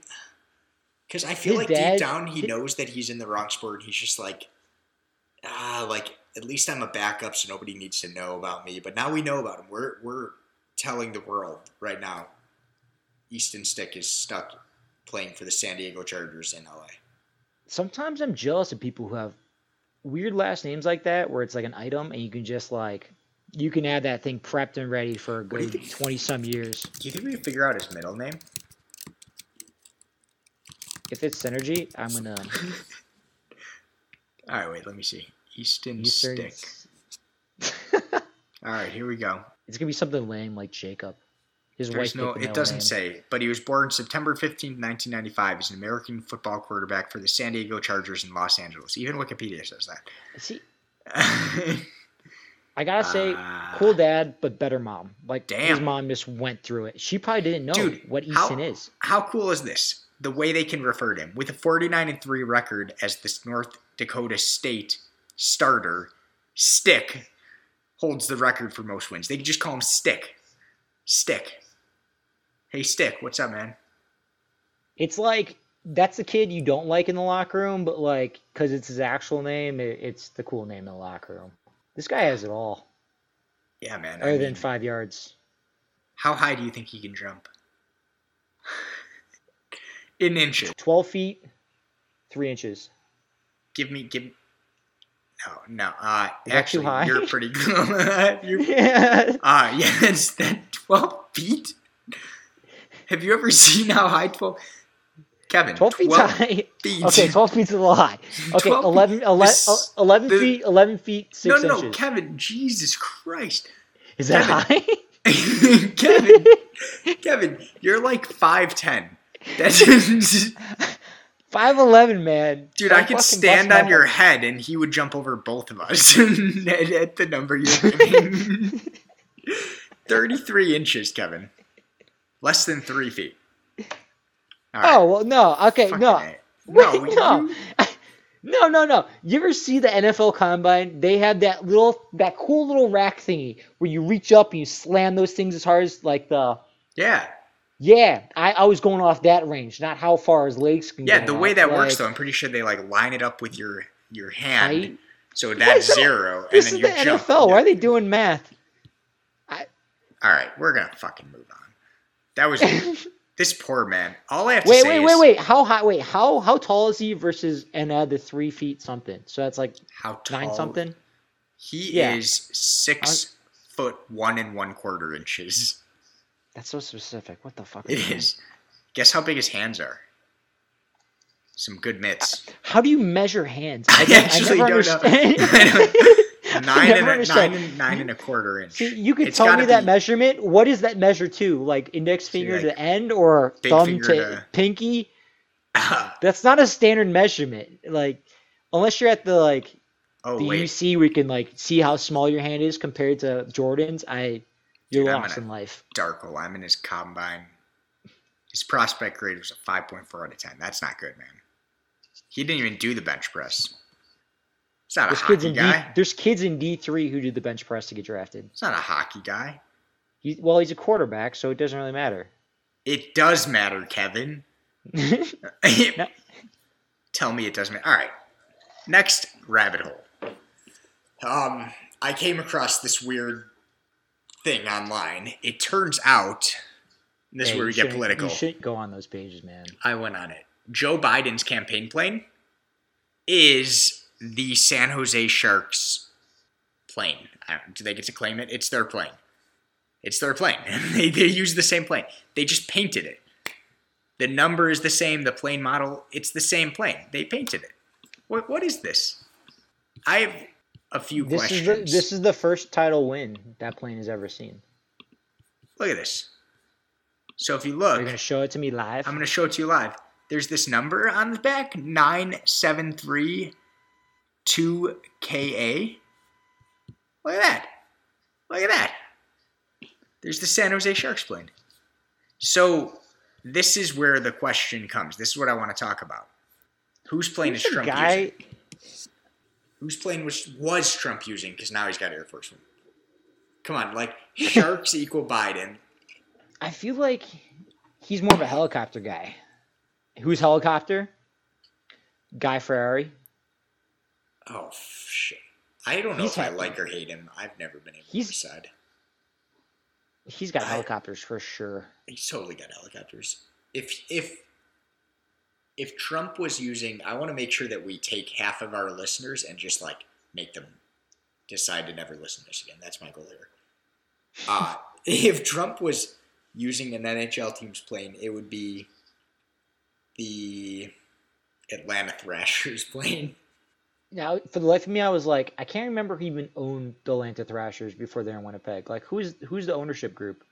Speaker 1: because I feel
Speaker 2: His
Speaker 1: like
Speaker 2: dad-
Speaker 1: deep down he knows that he's in the wrong sport. He's just like, ah, like at least I'm a backup, so nobody needs to know about me. But now we know about him. We're we're telling the world right now. Easton Stick is stuck playing for the San Diego Chargers in LA.
Speaker 2: Sometimes I'm jealous of people who have weird last names like that, where it's like an item and you can just like you can have that thing prepped and ready for a good twenty some years.
Speaker 1: Do you think we can figure out his middle name?
Speaker 2: If it's synergy, I'm gonna
Speaker 1: All right, wait. Let me see. Easton
Speaker 2: use
Speaker 1: Stick. All right, here we go.
Speaker 2: It's gonna be something lame like Jacob. His
Speaker 1: There's
Speaker 2: wife.
Speaker 1: no, it doesn't say, but he was born September 15, 1995 as an American football quarterback for the San Diego Chargers in Los Angeles. Even Wikipedia says that. See.
Speaker 2: I gotta say,
Speaker 1: Ah.
Speaker 2: cool dad, but better mom. Like his mom just went through it. She probably didn't know
Speaker 1: Dude,
Speaker 2: what
Speaker 1: how-
Speaker 2: Easton is.
Speaker 1: How cool is this? The way they can refer to him. With a 49 and 3 record as this North Dakota State starter, Stick holds the record for most wins. They can just call him Stick. Stick. Hey, Stick, what's up, man?
Speaker 2: It's like that's the kid you don't like in the locker room, but like because it's his actual name, it, it's the cool name in the locker room. This guy has it all,
Speaker 1: Yeah, man. I
Speaker 2: other
Speaker 1: mean,
Speaker 2: than five yards.
Speaker 1: how high do you think he can jump? In inches.
Speaker 2: Twelve feet, three inches.
Speaker 1: Give me, give. No, no. Uh,
Speaker 2: Is
Speaker 1: actually,
Speaker 2: high?
Speaker 1: you're pretty good. you're,
Speaker 2: yeah.
Speaker 1: uh, yes, that 12 feet. Have you ever seen how high 12? Kevin,
Speaker 2: 12 feet
Speaker 1: 12
Speaker 2: high.
Speaker 1: feet.
Speaker 2: Okay, 12 feet's a little high. Okay,
Speaker 1: 12 feet.
Speaker 2: 11, 11,
Speaker 1: This- uh,
Speaker 2: 11
Speaker 1: the-
Speaker 2: feet, 11 feet, 6
Speaker 1: No, no, no,
Speaker 2: inches.
Speaker 1: Kevin, Jesus Christ.
Speaker 2: Is that
Speaker 1: Kevin.
Speaker 2: high?
Speaker 1: Kevin, Kevin, you're like 5'10. That's,
Speaker 2: 5'11, man.
Speaker 1: dude,
Speaker 2: Don't
Speaker 1: I could stand on your head and he would jump over both of us at, at the number you're giving. 33 inches, Kevin. Less than three feet. All right.
Speaker 2: Oh, well, no. Okay,
Speaker 1: Fucking
Speaker 2: no.
Speaker 1: A. No,
Speaker 2: Wait, no. No, no, no. You ever see the NFL Combine? They have that little, that cool little rack thingy where you reach up and you slam those things as hard as like the.
Speaker 1: Yeah.
Speaker 2: Yeah, I, I was going off that range, not how far his legs can
Speaker 1: Yeah, the way that works though, I'm pretty sure they like line it up with your your hand. So that's
Speaker 2: no,
Speaker 1: zero. and
Speaker 2: This
Speaker 1: then
Speaker 2: is
Speaker 1: you
Speaker 2: the
Speaker 1: jump.
Speaker 2: NFL. Why are they doing math?
Speaker 1: All right, we're gonna fucking move on. That was this poor man. All I have to
Speaker 2: Wait,
Speaker 1: say
Speaker 2: wait,
Speaker 1: is
Speaker 2: wait, wait. How high? Wait, how how tall is he versus and add the three feet something? So that's like
Speaker 1: how tall
Speaker 2: nine something.
Speaker 1: He
Speaker 2: Yeah.
Speaker 1: is six foot one and one quarter inches.
Speaker 2: That's so specific. What the fuck?
Speaker 1: It is. Guess how big his hands are? Some good mitts.
Speaker 2: How do you measure hands?
Speaker 1: I,
Speaker 2: don't-
Speaker 1: actually
Speaker 2: never
Speaker 1: don't know.
Speaker 2: understand.
Speaker 1: I don't- nine, and a, nine, and, nine and a quarter inch.
Speaker 2: See, you could
Speaker 1: It's
Speaker 2: tell me that
Speaker 1: be
Speaker 2: measurement. What is that measure to? Like index finger
Speaker 1: like,
Speaker 2: to end or thumb to,
Speaker 1: to-
Speaker 2: pinky? That's not a standard measurement. Like unless you're at the like
Speaker 1: oh
Speaker 2: the
Speaker 1: wait,
Speaker 2: UC, we can like see how small your hand is compared to Jordan's. I, you're
Speaker 1: Dude,
Speaker 2: lost in life.
Speaker 1: Darko. I'm in his combine. His prospect grade was a 5.4 out of 10. That's not good, man. He didn't even do the bench press. He's not a
Speaker 2: There's kids
Speaker 1: hockey
Speaker 2: in D, there's kids in D three who do the bench press to get drafted.
Speaker 1: It's not a hockey guy.
Speaker 2: He, well, he's a quarterback, so it doesn't really matter.
Speaker 1: It does matter, Kevin. Tell me it doesn't matter. All right. Next rabbit hole. Um, I came across this weird thing online. It turns out, this
Speaker 2: Hey,
Speaker 1: is where we get political.
Speaker 2: You shouldn't go on those pages, man.
Speaker 1: I went on it. Joe Biden's campaign plane is the San Jose Sharks plane. Don't, they get to claim it? It's their plane. It's their plane. they, they use the same plane. They just painted it. The number is the same. The plane model, it's the same plane. They painted it. What, what is this? I have a few
Speaker 2: This
Speaker 1: questions.
Speaker 2: is the this is the first title win that plane has ever seen.
Speaker 1: Look at this. So if you look,
Speaker 2: you're gonna show it to me live?
Speaker 1: I'm going to show it to you live. There's this number on the back 9732KA. Look at that. Look at that. There's the San Jose Sharks plane. So, this is where the question comes. This is what I want to talk about. Whose plane
Speaker 2: Who's
Speaker 1: is Trump
Speaker 2: guy?
Speaker 1: using? Whose plane was, was Trump using? Because now he's got Air Force One. Come on, like, Sharks equal Biden.
Speaker 2: I feel like he's more of a helicopter guy. Who's helicopter? Guy Ferrari.
Speaker 1: Oh shit! I don't know
Speaker 2: He's
Speaker 1: if I like or hate him. I've never been able
Speaker 2: He's-
Speaker 1: to decide.
Speaker 2: He's got
Speaker 1: I-
Speaker 2: helicopters for sure.
Speaker 1: He's totally got helicopters. If if if Trump was using, I want to make sure that we take half of our listeners and just like make them decide to never listen to this again. That's my goal here. Uh, if Trump was using an NHL team's plane, it would be the Atlanta Thrashers plane.
Speaker 2: Now, for the life of me, I was like, I can't remember who even owned the Atlanta Thrashers before they're in Winnipeg. Like, who's who's the ownership group?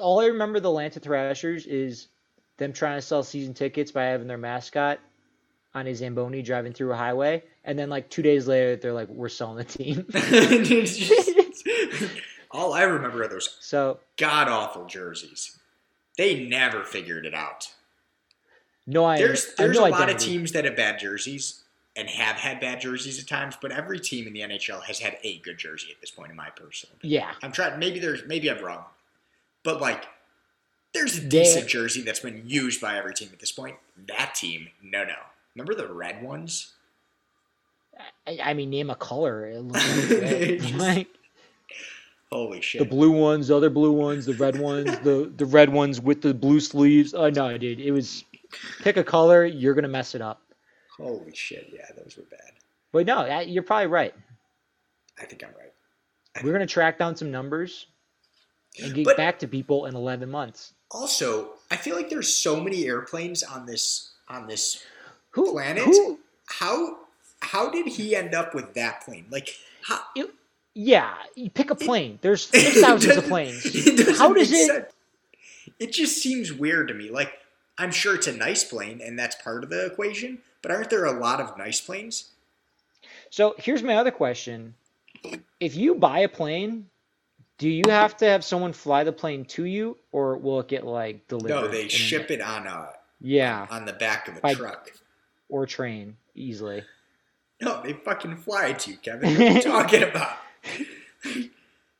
Speaker 2: All I remember the Atlanta Thrashers is them trying to sell season tickets by having their mascot on a Zamboni driving through a highway, and then like two days later, they're like, we're selling the team.
Speaker 1: Just- all I remember are those
Speaker 2: so
Speaker 1: god awful jerseys. They never figured it out.
Speaker 2: no, I
Speaker 1: There's there's
Speaker 2: no
Speaker 1: a lot of teams that have bad jerseys and have had bad jerseys at times, but every team in the NHL has had a good jersey at this point, in my personal opinion.
Speaker 2: Yeah,
Speaker 1: I'm trying. Maybe there's maybe I'm wrong, but like there's a
Speaker 2: They-
Speaker 1: decent jersey that's been used by every team at this point. That team, no, no. Remember the red ones?
Speaker 2: I, I mean, name a color. It looks like.
Speaker 1: Just-
Speaker 2: like
Speaker 1: Holy shit!
Speaker 2: the blue ones, the other blue ones, the red ones, the the red ones with the blue sleeves. Oh no, dude, it was pick a color. You're gonna mess it up.
Speaker 1: Holy shit! Yeah, those were bad.
Speaker 2: But no, you're probably right.
Speaker 1: I think I'm right.
Speaker 2: We're gonna track down some numbers and get
Speaker 1: But-
Speaker 2: back to people in 11 months.
Speaker 1: Also, I feel like there's so many airplanes on this on this
Speaker 2: Who?
Speaker 1: Planet?
Speaker 2: Who?
Speaker 1: how how did he end up with that plane? Like how
Speaker 2: Yeah, you pick a plane. There's thousands of planes.
Speaker 1: it
Speaker 2: How does it-
Speaker 1: sense. It just seems weird to me. Like I'm sure it's a nice plane and that's part of the equation, but aren't there a lot of nice planes?
Speaker 2: So here's my other question: If you buy a plane, do you have to have someone fly the plane to you, or will it get like delivered?
Speaker 1: No, they ship it on a
Speaker 2: Yeah,
Speaker 1: on the back of a
Speaker 2: By-
Speaker 1: truck.
Speaker 2: or train easily.
Speaker 1: No, they fucking fly it to you, Kevin. What are you talking about?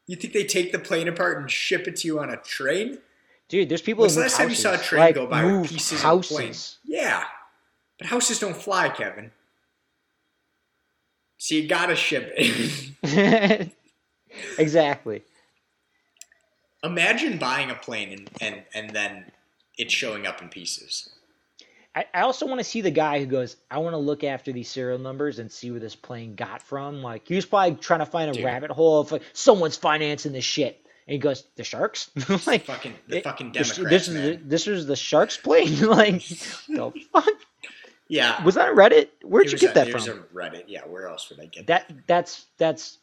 Speaker 1: You think they take the plane apart and ship it to you on a train?
Speaker 2: Dude, there's people
Speaker 1: When's
Speaker 2: who
Speaker 1: the last time you saw a train
Speaker 2: like,
Speaker 1: go by with pieces
Speaker 2: houses.
Speaker 1: of plane? Yeah, but houses don't fly, Kevin. So you gotta ship it.
Speaker 2: exactly.
Speaker 1: Imagine buying a plane and, and, and then it showing up in pieces.
Speaker 2: I, I also want to see the guy who goes, I want to look after these serial numbers and see where this plane got from. Like he was probably trying to find a
Speaker 1: Dude.
Speaker 2: rabbit hole of like someone's financing this shit. And he goes, the sharks? like
Speaker 1: Fucking the fucking Democrats,
Speaker 2: this is
Speaker 1: man.
Speaker 2: the, this was the sharks plane. like the fuck?
Speaker 1: Yeah.
Speaker 2: Was that Reddit? Where'd
Speaker 1: It
Speaker 2: you get
Speaker 1: a-
Speaker 2: that from?
Speaker 1: a Reddit. Yeah, where else would I get
Speaker 2: That that's that's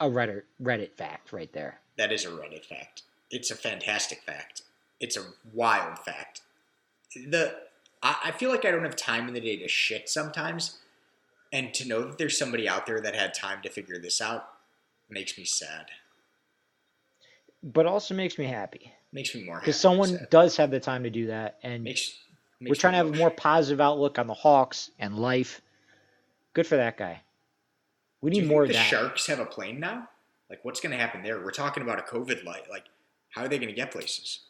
Speaker 2: a Reddit Reddit fact right there.
Speaker 1: That is a Reddit fact. It's a fantastic fact. It's a wild fact. The I, I feel like I don't have time in the day to shit sometimes, and to know that there's somebody out there that had time to figure this out makes me sad.
Speaker 2: But also makes me happy
Speaker 1: Makes me more happy.
Speaker 2: because someone does have the time to do that, and
Speaker 1: makes,
Speaker 2: we're trying to have a more positive outlook on the Hawks and life. Good for that guy. We need more of
Speaker 1: the
Speaker 2: that.
Speaker 1: Sharks have a plane now? Like, what's going to happen there? We're talking about a COVID light. Like, how are they going to get places?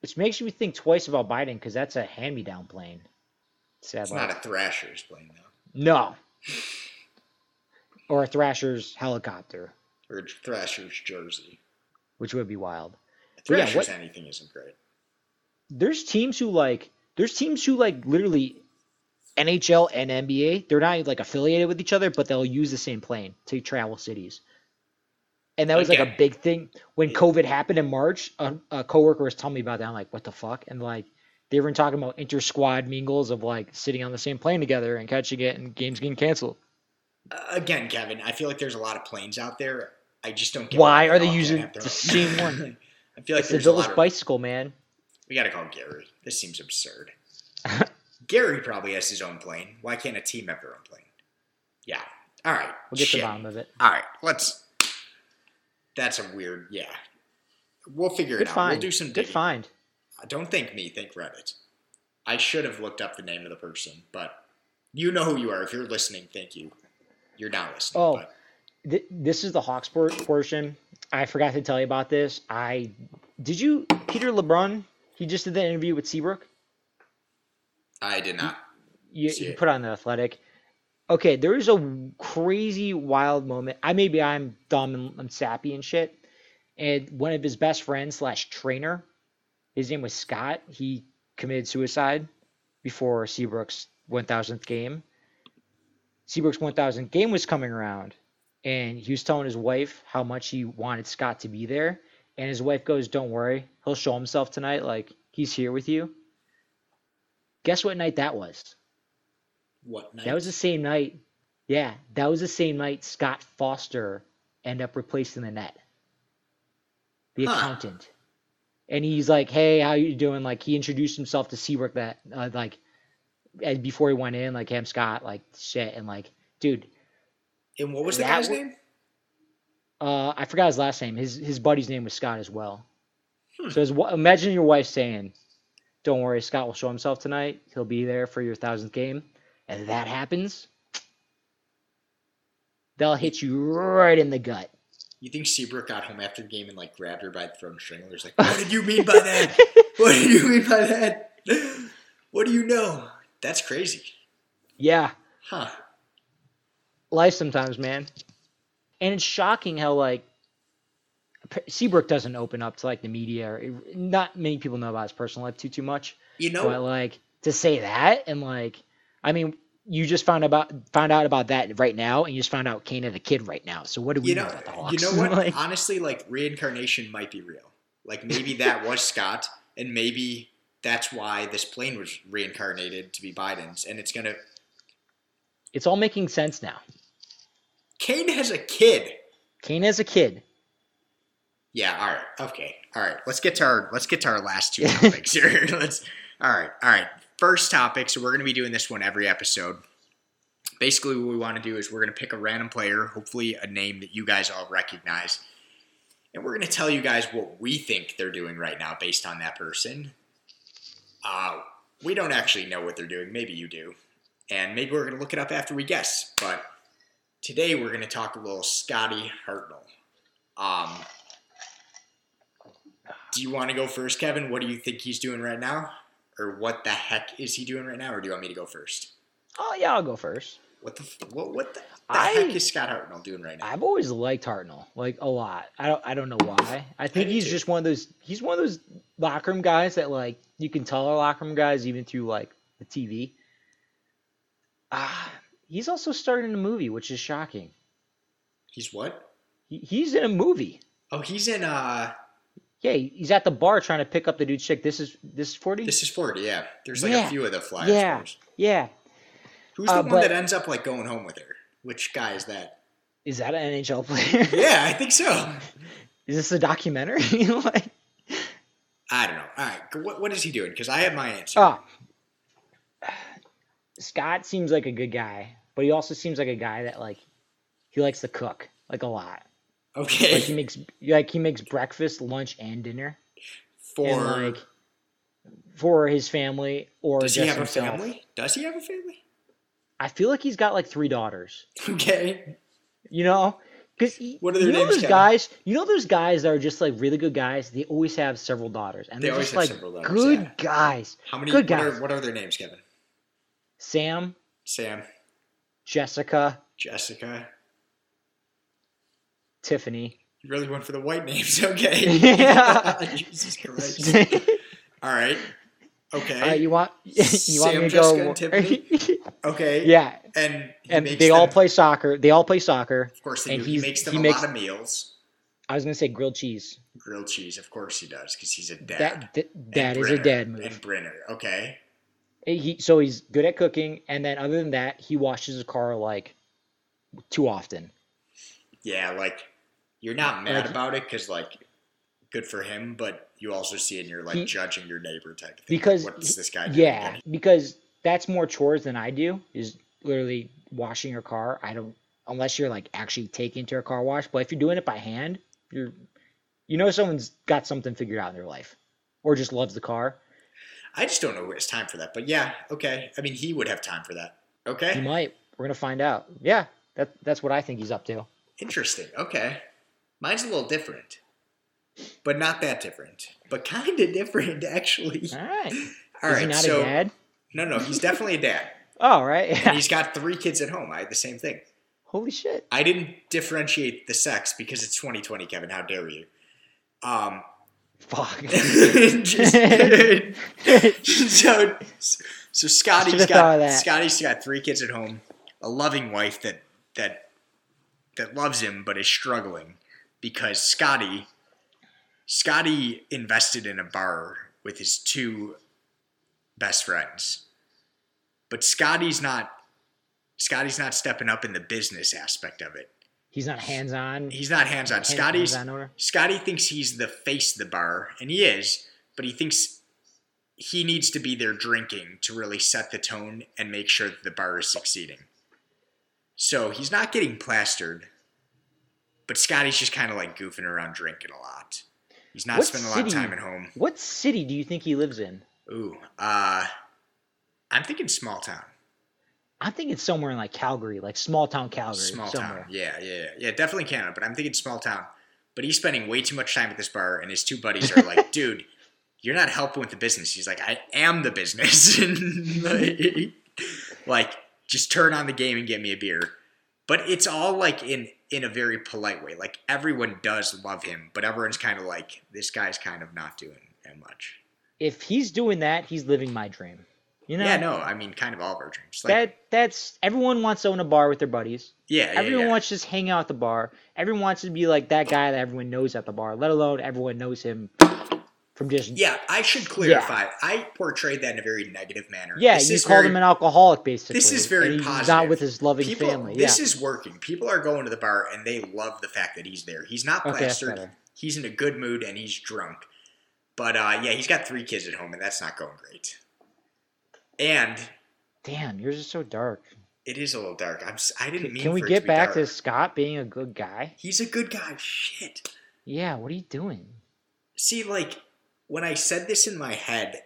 Speaker 2: Which makes me think twice about Biden because that's a hand-me-down plane. Sad
Speaker 1: It's not a Thrashers plane though,
Speaker 2: No. Or a Thrasher's helicopter,
Speaker 1: or a Thrashers jersey.
Speaker 2: which would be wild. But yeah,
Speaker 1: Thrashers
Speaker 2: what-
Speaker 1: anything isn't great.
Speaker 2: There's teams who like there's teams who like literally NHL and NBA, they're not like affiliated with each other, but they'll use the same plane to travel cities. And that was like a big thing when. COVID happened in March. A, a coworker was telling me about that. I'm like, what the fuck? And like they were talking about inter squad mingles of like sitting on the same plane together and catching it and games getting canceled.
Speaker 1: Uh, again, Kevin, I feel like there's a lot of planes out there. I just don't get
Speaker 2: Why are they using the same one?
Speaker 1: I feel like
Speaker 2: it's the
Speaker 1: there's lot of.
Speaker 2: bicycle, man.
Speaker 1: We got to call Gary. This seems absurd. Gary probably has his own plane. Why can't a team have their own plane? Yeah. All right.
Speaker 2: We'll get to
Speaker 1: Shit.
Speaker 2: the bottom of it.
Speaker 1: All right. Let's. That's a weird. Yeah. We'll figure
Speaker 2: Good
Speaker 1: it out.
Speaker 2: find.
Speaker 1: We'll do some digging.
Speaker 2: Good find.
Speaker 1: Uh, don't think me. Think Reddit. I should have looked up the name of the person, but you know who you are. If you're listening, thank you. You're not listening.
Speaker 2: Oh. Th- this is the Hawks por- portion. I forgot to tell you about this. I did you Peter LeBrun? He just did that interview with Seabrook.
Speaker 1: I did not.
Speaker 2: You, you put on the Athletic. Okay, there is a crazy wild moment. I maybe I'm dumb and I'm sappy and shit. And one of his best friends slash trainer, his name was Scott. He committed suicide before Seabrook's 1,000th game. Seabrook's 1,000th game was coming around, and he was telling his wife how much he wanted Scott to be there. And his wife goes, "Don't worry, he'll show himself tonight. Like he's here with you." Guess what night that was?
Speaker 1: What night?
Speaker 2: That was the same night. Yeah, that was the same night Scott Foster ended up replacing the net. The
Speaker 1: Huh.
Speaker 2: accountant. And he's like, "Hey, how you doing?" Like he introduced himself to Seabrook that uh, like and before he went in, like, "Hey, I'm Scott." Like shit, and like, dude,
Speaker 1: And what was the guy's name?
Speaker 2: Uh, I forgot his last name. His his buddy's name was Scott as well.
Speaker 1: Hmm.
Speaker 2: So his, imagine your wife saying, "Don't worry, Scott will show himself tonight. He'll be there for your thousandth game," and that happens. They'll hit you right in the gut.
Speaker 1: You think Seabrook got home after the game and like grabbed her by the throat and strangled her? Like, "What did you mean by that? What do you mean by that? What do you know? That's crazy,
Speaker 2: yeah,
Speaker 1: huh?"
Speaker 2: life sometimes, man. And it's shocking how like Seabrook doesn't open up to like the media. Or, not many people know about his personal life too too much.
Speaker 1: You know,
Speaker 2: But like to say that and like, I mean, you just found about found out about that right now, and you just found out Kane had a kid right now. So what do we
Speaker 1: you
Speaker 2: know,
Speaker 1: know,
Speaker 2: about the
Speaker 1: you know what?
Speaker 2: Like,
Speaker 1: Honestly, like reincarnation might be real. Like maybe that was Scott, and maybe that's why this plane was reincarnated to be Biden's, and it's gonna.
Speaker 2: it's all making sense now.
Speaker 1: Kane has a kid.
Speaker 2: Kane has a kid.
Speaker 1: Yeah. All right. Okay. All right. Let's get to our let's get to our last two topics here. let's. All right. All right. First topic. So we're going to be doing this one every episode. Basically, what we want to do is we're going to pick a random player, hopefully a name that you guys all recognize, and we're going to tell you guys what we think they're doing right now based on that person. Uh, we don't actually know what they're doing. Maybe you do, and maybe we're going to look it up after we guess. But today we're going to talk a little Scotty Hartnell. Um, do you want to go first, Kevin? What do you think he's doing right now? Or what the heck is he doing right now? Or do you want me to go first?
Speaker 2: Oh yeah, I'll go first.
Speaker 1: What the what what the, the
Speaker 2: I-
Speaker 1: heck is Scott Hartnell doing right now?
Speaker 2: I've always liked Hartnell, like a lot. I don't I don't know why. I think
Speaker 1: do
Speaker 2: he's
Speaker 1: too.
Speaker 2: just one of those he's one of those locker room guys that like you can tell are locker room guys even through like the TV. Ah, he's also starred in a movie, which is shocking.
Speaker 1: He's what?
Speaker 2: He, he's in a movie.
Speaker 1: Oh, he's in uh
Speaker 2: Yeah, he's at the bar trying to pick up the dude's chick. This is this is forty.
Speaker 1: this is 40, yeah. There's like
Speaker 2: Yeah.
Speaker 1: a few of the flyers.
Speaker 2: Yeah. Yeah,
Speaker 1: Who's the
Speaker 2: Uh,
Speaker 1: one
Speaker 2: but-
Speaker 1: that ends up like going home with her? Which guy is that?
Speaker 2: Is that an NHL player?
Speaker 1: Yeah, I think so.
Speaker 2: Is this a documentary? like,
Speaker 1: I don't know. All right, what, what is he doing? Because I have my answer.
Speaker 2: oh, Scott seems like a good guy, but he also seems like a guy that like he likes to cook like a lot.
Speaker 1: okay,
Speaker 2: Like he makes like he makes breakfast, lunch, and dinner,
Speaker 1: for
Speaker 2: and like for his family or
Speaker 1: does he have
Speaker 2: himself.
Speaker 1: a family? Does he have a family?
Speaker 2: I feel like he's got like three daughters.
Speaker 1: Okay,
Speaker 2: You know, because
Speaker 1: What are their
Speaker 2: you know
Speaker 1: names,
Speaker 2: those
Speaker 1: Kevin?
Speaker 2: guys. You know those guys that are just like really good guys. They always have several daughters, and
Speaker 1: They
Speaker 2: they're
Speaker 1: always
Speaker 2: just
Speaker 1: have
Speaker 2: like
Speaker 1: several daughters,
Speaker 2: good
Speaker 1: yeah.
Speaker 2: guys.
Speaker 1: how many?
Speaker 2: Good
Speaker 1: what, are,
Speaker 2: guys.
Speaker 1: what are their names, Kevin?
Speaker 2: Sam,
Speaker 1: Sam,
Speaker 2: Jessica,
Speaker 1: Jessica.
Speaker 2: Tiffany.
Speaker 1: You really went for the white names, okay?
Speaker 2: Yeah.
Speaker 1: Jesus Christ. All right. Okay.
Speaker 2: Uh, you want you want
Speaker 1: Sam,
Speaker 2: me to
Speaker 1: Jessica,
Speaker 2: go?
Speaker 1: and Tiffany? okay.
Speaker 2: yeah,
Speaker 1: And he
Speaker 2: and
Speaker 1: makes
Speaker 2: they all play soccer. They all play soccer.
Speaker 1: Of course, they
Speaker 2: and
Speaker 1: do. He makes them
Speaker 2: he
Speaker 1: a
Speaker 2: makes-
Speaker 1: lot of meals.
Speaker 2: I was gonna say grilled cheese.
Speaker 1: Grilled cheese, of course he does, because he's a dad.
Speaker 2: That
Speaker 1: And
Speaker 2: that is a
Speaker 1: Brenner.
Speaker 2: dad move.
Speaker 1: And Brenner, okay.
Speaker 2: He so he's good at cooking, and then other than that, he washes his car like too often.
Speaker 1: Yeah, like you're not mad
Speaker 2: Like-
Speaker 1: about it because like good for him, but you also see it and you're like
Speaker 2: He-
Speaker 1: judging your neighbor type of thing.
Speaker 2: because
Speaker 1: like, what's this guy doing?
Speaker 2: yeah
Speaker 1: again?
Speaker 2: because that's more chores than i do is literally washing your car i don't unless you're like actually taking to a car wash but if you're doing it by hand you're you know someone's got something figured out in their life or just loves the car
Speaker 1: I just don't know who has time for that. But yeah, okay. I mean, he would have time for that. Okay.
Speaker 2: He might we're gonna find out yeah that that's what i think he's up to
Speaker 1: interesting. Okay, mine's a little different, but not that different, but kind of different actually.
Speaker 2: all right
Speaker 1: All
Speaker 2: is
Speaker 1: right,
Speaker 2: he not
Speaker 1: so
Speaker 2: a dad
Speaker 1: no, no, he's definitely a dad,
Speaker 2: oh all right
Speaker 1: and he's got three kids at home. I had the same thing.
Speaker 2: holy shit
Speaker 1: I didn't differentiate the sex because it's 2020, Kevin. How dare you? Um,
Speaker 2: fuck
Speaker 1: just, so, so Scotty's
Speaker 2: Should've thought of
Speaker 1: got. Scotty's got three kids at home, a loving wife that that that loves him but is struggling because Scotty Scotty invested in a bar with his two best friends, but Scotty's not Scotty's not stepping up in the business aspect of it.
Speaker 2: He's not hands-on
Speaker 1: He's not hands on.
Speaker 2: hands-
Speaker 1: Scotty's? Scotty thinks he's the face of the bar, and he is, but he thinks he needs to be there drinking to really set the tone and make sure that the bar is succeeding. So he's not getting plastered, but Scotty's just kind of like goofing around drinking a lot. He's not
Speaker 2: What
Speaker 1: spending a lot of time at home.
Speaker 2: what city do you think he lives in
Speaker 1: Ooh, uh, I'm thinking small town.
Speaker 2: I'm thinking somewhere in like Calgary, like small town Calgary,
Speaker 1: Small
Speaker 2: somewhere.
Speaker 1: town. Yeah, yeah, yeah. Yeah, definitely Canada, but I'm thinking small town. But he's spending way too much time at this bar, and his two buddies are like, dude, you're not helping with the business. He's like, I am the business. And, like, like, just turn on the game and get me a beer. But it's all like in in a very polite way. Like everyone does love him, but everyone's kind of like, this guy's kind of not doing that much.
Speaker 2: If he's doing that, he's living my dream. You know?
Speaker 1: yeah, no, I mean, kind of all of our dreams. Like,
Speaker 2: that that's everyone wants to own a bar with their buddies.
Speaker 1: yeah, yeah,
Speaker 2: everyone
Speaker 1: yeah.
Speaker 2: wants to just hang out at the bar. Everyone wants to be like that guy that everyone knows at the bar, let alone everyone knows him from just
Speaker 1: Yeah, I should clarify. I portrayed that in a very negative manner.
Speaker 2: Yeah,
Speaker 1: This
Speaker 2: you
Speaker 1: is
Speaker 2: called
Speaker 1: very-
Speaker 2: him an alcoholic basically.
Speaker 1: This is very
Speaker 2: he's
Speaker 1: positive.
Speaker 2: not with his loving
Speaker 1: People,
Speaker 2: family.
Speaker 1: this is working. People are going to the bar and they love the fact that he's there. He's not plastered.
Speaker 2: better.
Speaker 1: he's in a good mood and he's drunk. But uh, yeah, he's got three kids at home and that's not going great. And
Speaker 2: Damn, yours is so dark.
Speaker 1: it is a little dark. I'm. I didn't mean.
Speaker 2: can we get
Speaker 1: to
Speaker 2: back
Speaker 1: dark.
Speaker 2: to Scott being a good guy?
Speaker 1: He's a good guy. Shit.
Speaker 2: Yeah, what are you doing?
Speaker 1: See, like when I said this in my head,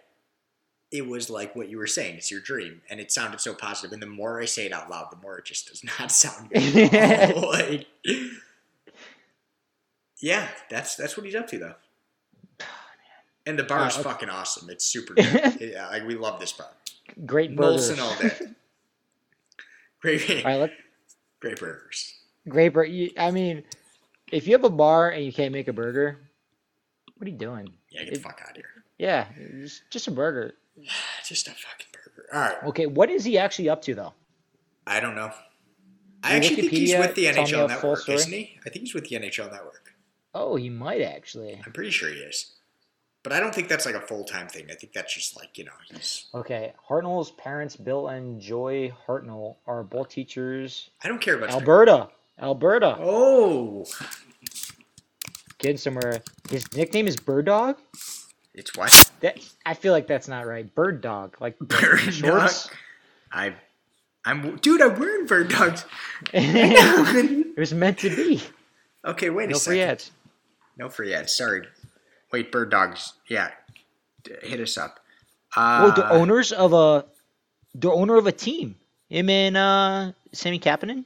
Speaker 1: it was like what you were saying. It's your dream, and it sounded so positive. And the more I say it out loud, the more it just does not sound good. like, yeah, that's that's what he's up to, though. And the bar is
Speaker 2: Uh, okay.
Speaker 1: fucking awesome. It's super good. yeah, like we love this bar.
Speaker 2: Great burgers.
Speaker 1: Molson all day. Great,
Speaker 2: All right, let,
Speaker 1: great burgers.
Speaker 2: great burger. I mean, if you have a bar and you can't make a burger, what are you doing?
Speaker 1: Yeah, get the fuck out of here.
Speaker 2: Yeah, just, just a burger.
Speaker 1: Just a fucking burger. All right.
Speaker 2: Okay, what is he actually up to though?
Speaker 1: I don't know. I actually think he's with the NHL Network, isn't he? I think he's with the NHL Network.
Speaker 2: Oh, he might actually.
Speaker 1: I'm pretty sure he is. But I don't think that's like a full time thing. I think that's just like you know he's.
Speaker 2: Okay, Hartnell's parents, Bill and Joy Hartnell, are both teachers.
Speaker 1: I don't care about
Speaker 2: Alberta. Alberta.
Speaker 1: Oh,
Speaker 2: Getting somewhere. His nickname is Bird Dog.
Speaker 1: it's what
Speaker 2: That I feel like that's not right. Bird Dog, like
Speaker 1: bird dog. I, I'm dude. I'm wearing bird dogs.
Speaker 2: it was meant to be.
Speaker 1: okay, wait a
Speaker 2: No
Speaker 1: second.
Speaker 2: free ads.
Speaker 1: No free ads. Sorry. Wait, bird dogs. Yeah, hit us up.
Speaker 2: Oh,
Speaker 1: Uh,
Speaker 2: the owners of a, the owner of a team. Him and uh, Sami Kapanen,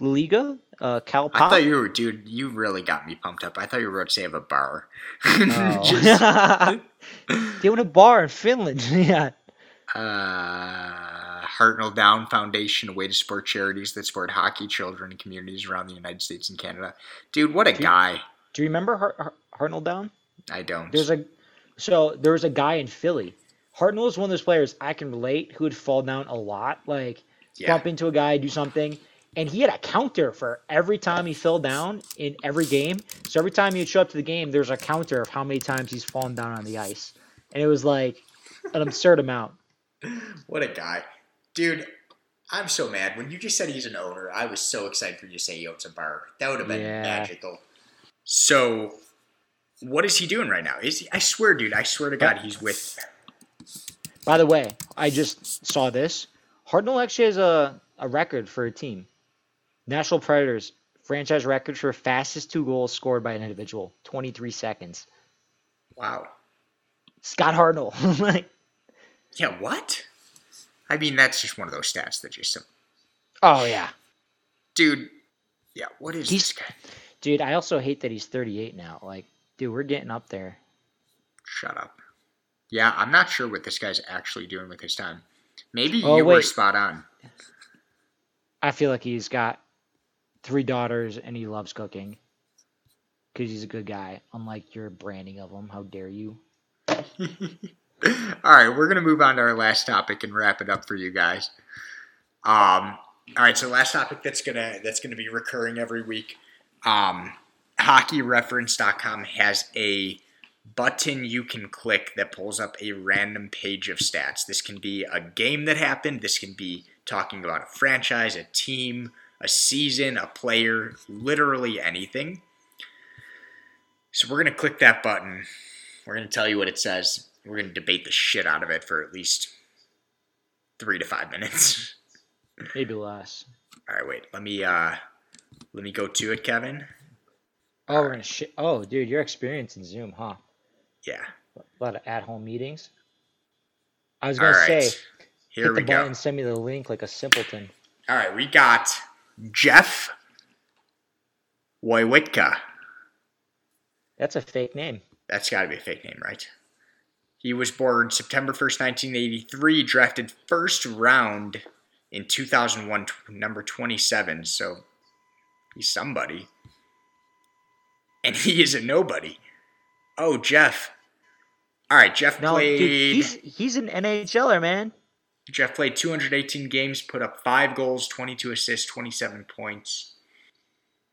Speaker 2: Liga, uh, Cal
Speaker 1: I
Speaker 2: Pop.
Speaker 1: thought you were, dude. You really got me pumped up. I thought you were about to say have a bar.
Speaker 2: Oh. they own a bar in Finland. yeah.
Speaker 1: uh, Hartnell Down Foundation, a way to support charities that support hockey children and communities around the United States and Canada. Dude, what a
Speaker 2: Dude.
Speaker 1: guy.
Speaker 2: Do you remember Hart- Hart- Hartnell Down?
Speaker 1: I don't.
Speaker 2: There's a so there was a guy in Philly. Hartnell is one of those players I can relate who would fall down a lot, like
Speaker 1: yeah.
Speaker 2: bump into a guy, do something, and he had a counter for every time he fell down in every game. So every time he'd show up to the game, there's a counter of how many times he's fallen down on the ice, and it was like an absurd amount.
Speaker 1: What a guy. Dude, I'm so mad. When you just said he's an owner, I was so excited for you to say he owns a bar. That would have been
Speaker 2: Yeah.
Speaker 1: magical. So, what is he doing right now? Is he, I swear, dude, I swear to God, he's with.
Speaker 2: By the way, I just saw this. Hartnell actually has a, a record for a team. Nashville Predators franchise record for fastest two goals scored by an individual, 23 seconds.
Speaker 1: Wow.
Speaker 2: Scott Hartnell. like,
Speaker 1: Yeah, what? I mean, that's just one of those stats that just.
Speaker 2: oh yeah,
Speaker 1: Dude, yeah, what is
Speaker 2: He's-
Speaker 1: this guy?
Speaker 2: dude. I also hate that he's 38 now. Like, dude, we're getting up there.
Speaker 1: Shut up. Yeah, I'm not sure what this guy's actually doing with his time. Maybe
Speaker 2: Oh,
Speaker 1: you were spot on.
Speaker 2: I feel like he's got three daughters and he loves cooking because he's a good guy. Unlike your branding of him, how dare you?
Speaker 1: all right, we're gonna move on to our last topic and wrap it up for you guys. Um, all right, so last topic that's gonna that's gonna be recurring every week. Um, HockeyReference.com has a button you can click that pulls up a random page of stats. This can be a game that happened. This can be talking about a franchise, a team, a season, a player, literally anything. So we're gonna click that button. We're going to tell you what it says. We're going to debate the shit out of it for at least three to five minutes.
Speaker 2: Maybe less.
Speaker 1: All right, wait. Let me uh, let me go to it, Kevin.
Speaker 2: Oh, we're gonna shit. Oh, dude, your experience in Zoom, huh?
Speaker 1: Yeah.
Speaker 2: A lot of at-home meetings. I was gonna
Speaker 1: right.
Speaker 2: say,
Speaker 1: Here
Speaker 2: hit
Speaker 1: we
Speaker 2: the
Speaker 1: go.
Speaker 2: button, send me the link like a simpleton.
Speaker 1: All right, we got Jeff Wojciechowski.
Speaker 2: That's a fake name.
Speaker 1: That's got to be a fake name, right? He was born September 1st, 1983, drafted first round in 2001, number 27. So he's somebody. And he is a nobody. Oh, Jeff. All right, Jeff
Speaker 2: No,
Speaker 1: played.
Speaker 2: dude, he's he's an NHLer, man.
Speaker 1: Jeff played 218 games, put up five goals, 22 assists, 27 points.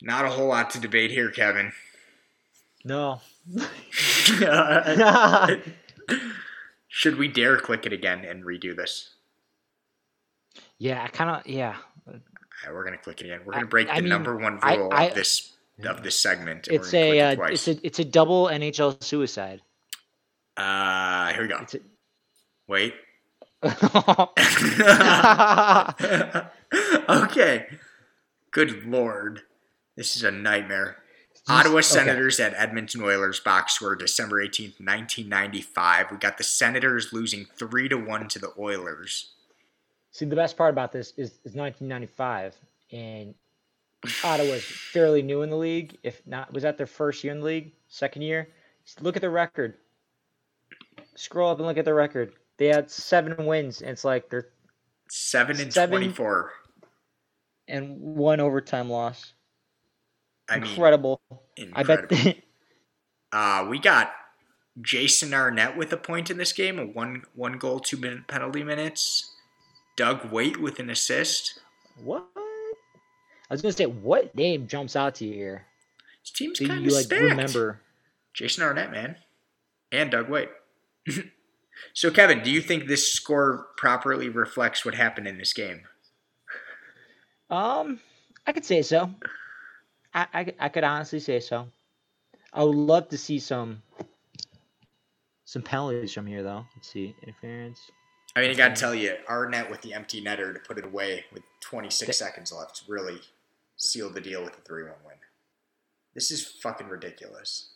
Speaker 1: Not a whole lot to debate here, Kevin.
Speaker 2: No.
Speaker 1: Should we dare click it again and redo this?
Speaker 2: yeah, I kind of yeah.
Speaker 1: Right, we're gonna click it again. We're gonna break
Speaker 2: I
Speaker 1: the
Speaker 2: mean,
Speaker 1: number one
Speaker 2: I-
Speaker 1: rule
Speaker 2: I-
Speaker 1: of this of this segment.
Speaker 2: It's a uh,
Speaker 1: it
Speaker 2: it's a it's a double NHL suicide.
Speaker 1: uh, here we go.
Speaker 2: It's a,
Speaker 1: Wait. okay. Good lord. This is a nightmare. Ottawa
Speaker 2: Okay.
Speaker 1: Senators at Edmonton Oilers box score December 18th, 1995. We got the Senators losing 3 to 1 to the Oilers.
Speaker 2: See, the best part about this is, is 1995, and Ottawa's fairly new in the league. If not, was that their first year in the league? Second year? Just look at the record. Scroll up and look at the record. They had seven wins, and it's like they're
Speaker 1: 7 and
Speaker 2: Seven-
Speaker 1: 24.
Speaker 2: and one overtime loss.
Speaker 1: I mean,
Speaker 2: Incredible.
Speaker 1: incredible.
Speaker 2: I bet.
Speaker 1: Uh, we got Jason Arnott with a point in this game, a one one goal, two minute penalty minutes. Doug Weight with an assist.
Speaker 2: what? I was gonna say, what name jumps out to you here?
Speaker 1: His team's kind of
Speaker 2: like
Speaker 1: stacked.
Speaker 2: remember?
Speaker 1: Jason Arnott, man. and Doug Weight. so, Kevin, do you think this score properly reflects what happened in this game?
Speaker 2: Um, I could say so. I, I, I could honestly say so. I would love to see some some penalties from here, though. Let's see interference.
Speaker 1: I mean, I got to tell you, Arnott with the empty netter to put it away with 26 seconds left really sealed the deal with a 3 1 win. This is fucking ridiculous.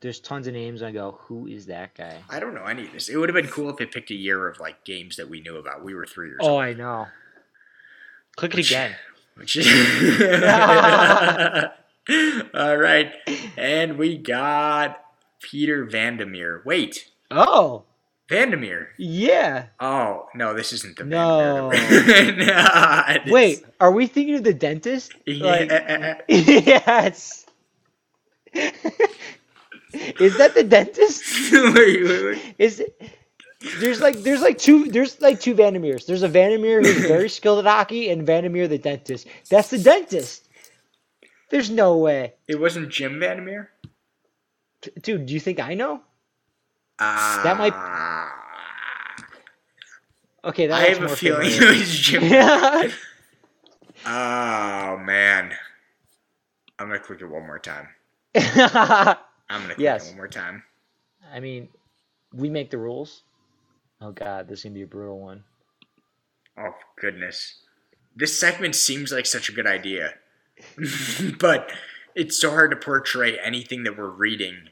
Speaker 2: There's tons of names. I go, who is that guy?
Speaker 1: I don't know any of this. It would have been cool if they picked a year of like games that we knew about. We were three years
Speaker 2: Oh,
Speaker 1: old.
Speaker 2: I know. Click it again.
Speaker 1: Which is all right, and we got Peter Vandermeer. Wait,
Speaker 2: Oh,
Speaker 1: Vandermeer.
Speaker 2: yeah.
Speaker 1: Oh no, this isn't the
Speaker 2: No.
Speaker 1: Vandermeer. no,
Speaker 2: Wait, are we thinking of the dentist? Like, yes. is that the dentist?
Speaker 1: wait, wait, wait.
Speaker 2: Is it? There's like there's like two there's like two Vandermeers. There's a Vandermeer who's very skilled at hockey and Vandermeer the dentist. That's the dentist. There's no way.
Speaker 1: It wasn't Jim Vandermeer.
Speaker 2: Dude, do you think I know?
Speaker 1: Uh,
Speaker 2: That might- Okay, that
Speaker 1: I have a feeling it
Speaker 2: familiar.
Speaker 1: was Jim. oh man, I'm gonna click it one more time. I'm gonna click
Speaker 2: Yes.
Speaker 1: it one more time.
Speaker 2: I mean, we make the rules. Oh god, this is gonna be a brutal one.
Speaker 1: Oh goodness. This segment seems like such a good idea. but it's so hard to portray anything that we're reading.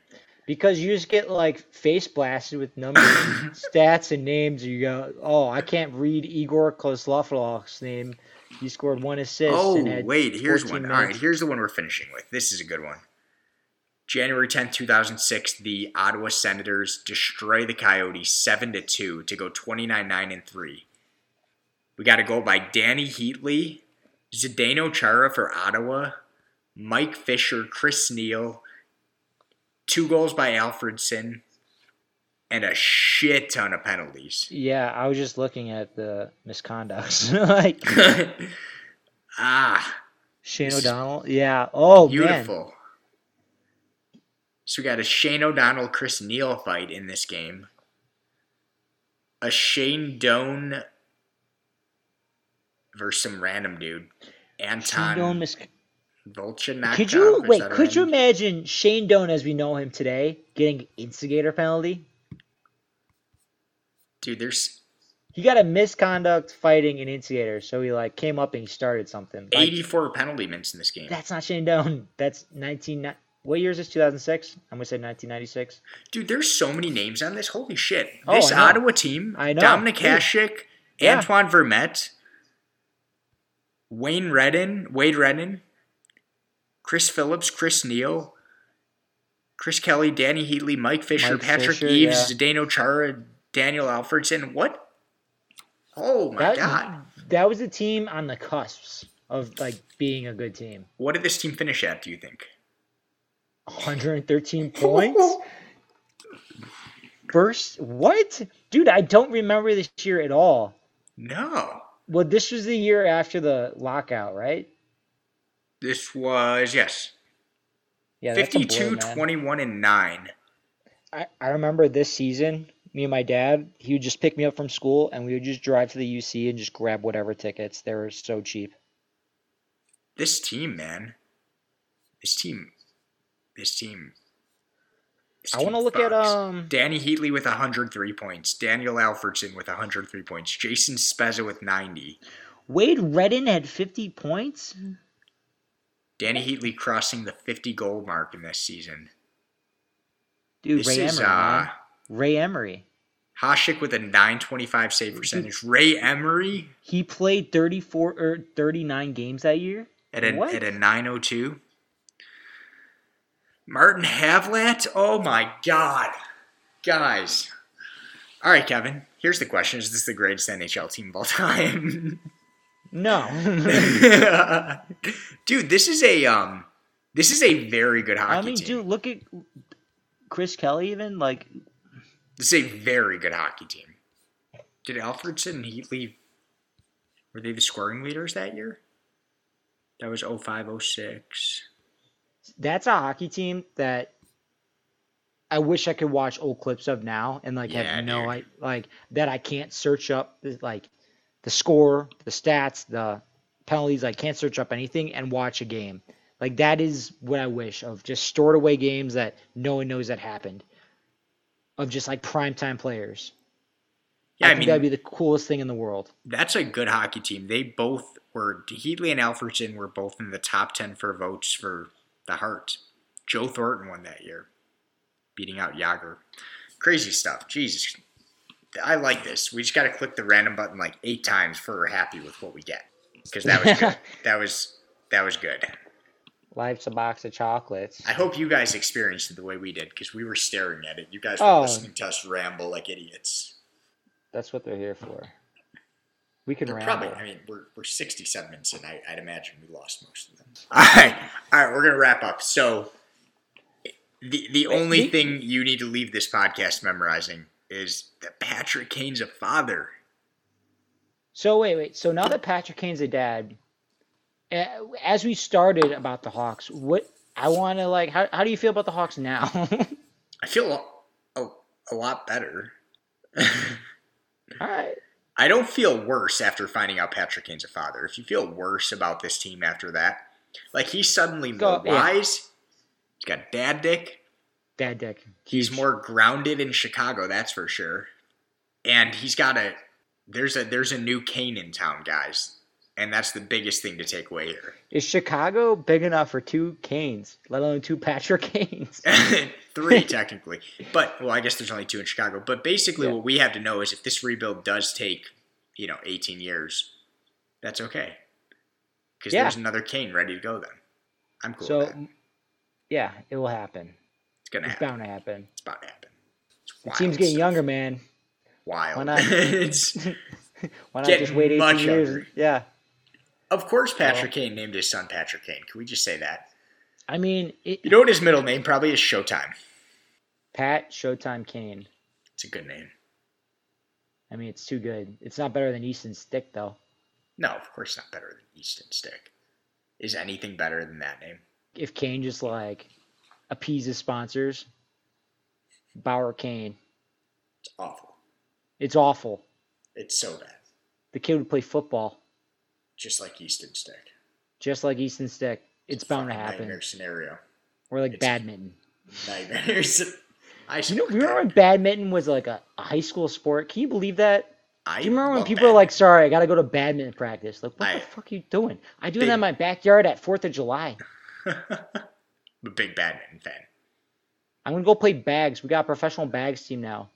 Speaker 2: Because you just get like face blasted with numbers, stats, and names. You go, oh, I can't read Igor Kozlovlov's name. He scored one assist.
Speaker 1: Oh, wait, here's
Speaker 2: 14
Speaker 1: one. All right, here's the one we're finishing with. This is a good one. January 10th, 2006, the Ottawa Senators destroy the Coyotes 7 to 2 to go 29-9 and 3. We got a goal by Dany Heatley, Zdeno Chara for Ottawa, Mike Fisher, Chris Neil, two goals by Alfredsson, and a shit ton of penalties.
Speaker 2: Yeah, I was just looking at the misconducts. like
Speaker 1: ah,
Speaker 2: Shane O'Donnell. Yeah. Oh man.
Speaker 1: Beautiful. So we got a Shane O'Donnell Chris Neil fight in this game. A Shane Doan versus some random dude.
Speaker 2: Shane
Speaker 1: Anton
Speaker 2: Doan mis-
Speaker 1: Volchenkov.
Speaker 2: Could you wait? Could you imagine Shane Doan as we know him today getting instigator penalty?
Speaker 1: Dude, there's
Speaker 2: He got a misconduct fighting an instigator, so he like came up and he started something. Like,
Speaker 1: 84 penalty minutes in this game.
Speaker 2: That's not Shane Doan. That's 19. What year is this? 2006. I'm gonna say 1996.
Speaker 1: Dude, there's so many names on this. Holy shit.
Speaker 2: Oh,
Speaker 1: This
Speaker 2: know.
Speaker 1: Ottawa team,
Speaker 2: I know. Dominik.
Speaker 1: Hasek,
Speaker 2: Yeah.
Speaker 1: Antoine Vermette, Wayne Redden, Wade Redden, Chris Phillips, Chris Neil, Chris Kelly, Dany Heatley, Mike Fisher,
Speaker 2: Mike
Speaker 1: Patrick
Speaker 2: Fisher,
Speaker 1: Eaves,
Speaker 2: yeah.
Speaker 1: Zdeno Chara, Daniel Alfredsson. What? Oh my
Speaker 2: That
Speaker 1: god.
Speaker 2: that was a team on the cusps of like being a good team.
Speaker 1: What did this team finish at, do you think?
Speaker 2: 113 points. First, what, dude? I don't remember this year at all.
Speaker 1: No.
Speaker 2: Well, this was the year after the lockout, right?
Speaker 1: This was, yes,
Speaker 2: Yeah, that's a blur,
Speaker 1: 52,
Speaker 2: man.
Speaker 1: 21, and 9.
Speaker 2: I, I remember this season, me and my dad, he would just pick me up from school and we would just drive to the UC and just grab whatever tickets. They were so cheap.
Speaker 1: This team, man. This team. This team. this
Speaker 2: I want to look at um
Speaker 1: Dany Heatley with 103 points. Daniel Alfredsson with 103 points. Jason Spezza with 90.
Speaker 2: Wade Redden had 50 points.
Speaker 1: Dany Heatley crossing the 50 goal mark in this season.
Speaker 2: Dude,
Speaker 1: This
Speaker 2: Ray
Speaker 1: is
Speaker 2: Emery,
Speaker 1: uh.
Speaker 2: Ray Emery.
Speaker 1: Hasek with a 925 save percentage. Ray Emery
Speaker 2: He played 34 or 39 games that year.
Speaker 1: at a,
Speaker 2: What?
Speaker 1: at a 902. Martin Havlat. Oh my God. Guys. All right, Kevin. Here's the question Is this the greatest NHL team of all time?
Speaker 2: No.
Speaker 1: dude, this is a um, this is a very good hockey team.
Speaker 2: I mean,
Speaker 1: team.
Speaker 2: dude, look at Chris Kelly even like
Speaker 1: This is a very good hockey team. Did Alfredsson and Heatley were they the scoring leaders that year? That was 05, 06.
Speaker 2: that's a hockey team that I wish I could watch old clips of now and like
Speaker 1: Yeah,
Speaker 2: have no. I like that I can't search up like the score, the stats, the penalties. I can't search up anything and watch a game. Like that is what I wish of just stored away games that no one knows that happened. Of just like primetime players.
Speaker 1: Yeah,
Speaker 2: I
Speaker 1: I mean,
Speaker 2: that'd be the coolest thing in the world.
Speaker 1: that's a good hockey team. They both were Heatley and Alfredsson were both in the top ten for votes for the Hart. Joe Thornton won that year, beating out Jagr. Crazy stuff. Jesus, I like this. We just got to click the random button like eight times for we're happy with what we get because that was good. that was that was good.
Speaker 2: Life's a box of chocolates.
Speaker 1: I hope you guys experienced it the way we did because we were staring at it. You guys were
Speaker 2: Oh.
Speaker 1: listening to us ramble like idiots.
Speaker 2: That's what they're here for. We can
Speaker 1: They're
Speaker 2: ramble.
Speaker 1: Probably. I mean, we're, we're 67 minutes in. I, I'd imagine we lost most of them. All right. All right. We're going to wrap up. So, the, the
Speaker 2: Wait,
Speaker 1: only
Speaker 2: me-
Speaker 1: thing you need to leave this podcast memorizing is that Patrick Kane's a father.
Speaker 2: So wait, wait. So now that Patrick Kane's a dad, eh, as we started about the Hawks, what I want to like, how, how do you feel about the Hawks now?
Speaker 1: I feel a, a, a lot better.
Speaker 2: All right.
Speaker 1: I don't feel worse after finding out Patrick Kane's a father. If you feel worse about this team after that, like he's suddenly
Speaker 2: Go- yeah.
Speaker 1: wise. He's got dad dick.
Speaker 2: Dad dick.
Speaker 1: He's more grounded in Chicago, that's for sure. And he's got a there's a there's a new Kane in town, guys. And that's the biggest thing to take away here.
Speaker 2: Is Chicago big enough for two Kanes, let alone two Patrick Kanes?
Speaker 1: Three technically. But well, I guess there's only two in Chicago. But basically
Speaker 2: Yeah.
Speaker 1: what we have to know is if this rebuild does take, you know, 18 years, that's okay. Because
Speaker 2: Yeah.
Speaker 1: there's another Kane ready to go then. I'm cool
Speaker 2: so,
Speaker 1: with that.
Speaker 2: yeah, it will happen.
Speaker 1: It's gonna
Speaker 2: It's
Speaker 1: happen.
Speaker 2: bound to happen.
Speaker 1: It's about to happen.
Speaker 2: The
Speaker 1: wild
Speaker 2: team's getting
Speaker 1: stuff.
Speaker 2: younger, man.
Speaker 1: Wild.
Speaker 2: Why not?
Speaker 1: it's
Speaker 2: Why not just wait 18
Speaker 1: much
Speaker 2: years?
Speaker 1: younger.
Speaker 2: Yeah.
Speaker 1: Of course, Patrick Kane named his son Patrick Kane. Can we just say that?
Speaker 2: I mean, it,
Speaker 1: You know what his middle name probably is? Showtime.
Speaker 2: Pat Showtime Kane.
Speaker 1: It's a good name.
Speaker 2: I mean, it's too good. It's not better than Easton Stick, though.
Speaker 1: No, of course not better than Easton Stick. Is anything better than that name?
Speaker 2: if Kane just like appeases sponsors, Bauer Kane.
Speaker 1: It's awful.
Speaker 2: It's awful.
Speaker 1: It's so bad.
Speaker 2: The kid would play football
Speaker 1: Just like Easton Stick.
Speaker 2: just like Easton Stick. It's bound to happen.
Speaker 1: Nightmare scenario.
Speaker 2: Or like
Speaker 1: It's-
Speaker 2: badminton.
Speaker 1: Nightmares. I
Speaker 2: You know, remember when badminton was like a, a high school sport? Can you believe that?
Speaker 1: I
Speaker 2: Do you remember when people are like, "Sorry, I gotta go to badminton practice"? Like, what
Speaker 1: I-
Speaker 2: the fuck are you doing? I do
Speaker 1: Big-
Speaker 2: that in my backyard at Fourth of July.
Speaker 1: A big badminton fan.
Speaker 2: I'm gonna go play bags. We got a professional bags team now.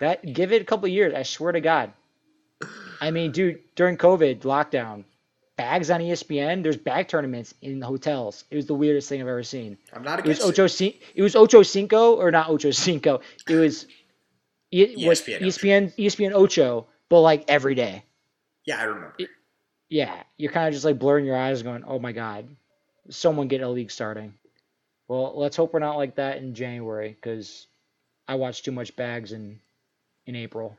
Speaker 2: That give it a couple years. I swear to God. I mean, dude, during COVID lockdown, bags on ESPN. There's bag tournaments in hotels. It was the weirdest thing I've ever seen.
Speaker 1: I'm not
Speaker 2: It was
Speaker 1: against it.
Speaker 2: Ocho. Cin- It was Ocho Cinco or not Ocho Cinco. It was. It was
Speaker 1: ESPN
Speaker 2: ESPN ESPN Ocho, but like every day.
Speaker 1: Yeah, I remember.
Speaker 2: Yeah, you're kind of just like blurring your eyes, going, "Oh my God, someone get a league starting." Well, let's hope we're not like that in January, because I watched too much bags in in April.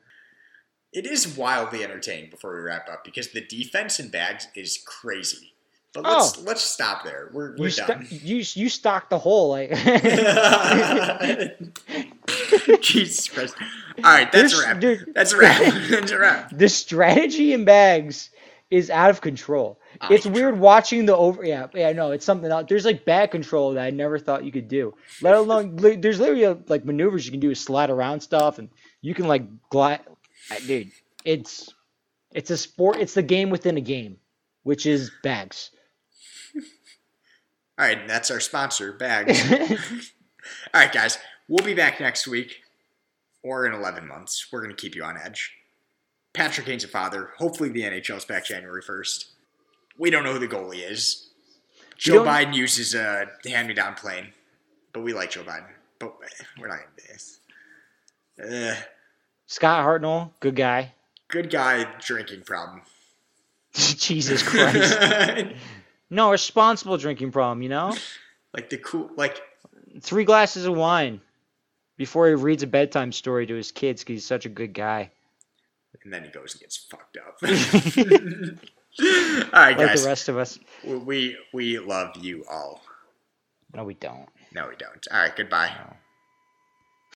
Speaker 1: It is wildly entertaining before we wrap up because the defense in bags is crazy. But let's
Speaker 2: Oh.
Speaker 1: let's stop there. We're we're
Speaker 2: You
Speaker 1: done.
Speaker 2: you you stocked the hole like.
Speaker 1: Jesus Christ! All right, that's a wrap.
Speaker 2: dude.
Speaker 1: That's a wrap. that's a wrap.
Speaker 2: the strategy in bags is out of control. It's
Speaker 1: control.
Speaker 2: weird watching the over. Yeah, yeah, no, it's something else. There's like bag control that I never thought you could do. Let alone li- there's literally uh, like maneuvers you can do, is slide around stuff, and you can like glide. Dude, it's it's a sport. It's the game within a game, which is bags.
Speaker 1: All right, that's our sponsor, Bags. All right, guys, we'll be back next week or in 11 months. We're going to keep you on edge. Patrick Kane's a father. Hopefully, the NHL's back January 1st. We don't know who the goalie is. Joe Biden uses a hand me down plane, but we like Joe Biden. But we're not do this. Uh,
Speaker 2: Scott Hartnell, good guy.
Speaker 1: good guy, drinking problem.
Speaker 2: Jesus Christ. no, responsible drinking problem. You know,
Speaker 1: like the cool, like
Speaker 2: three glasses of wine before he reads a bedtime story to his kids because he's such a good guy.
Speaker 1: and then he goes and gets fucked up. all right,
Speaker 2: Like
Speaker 1: guys.
Speaker 2: the rest of us.
Speaker 1: We we love you all.
Speaker 2: No, we don't.
Speaker 1: No, we don't. All right, goodbye.
Speaker 2: No.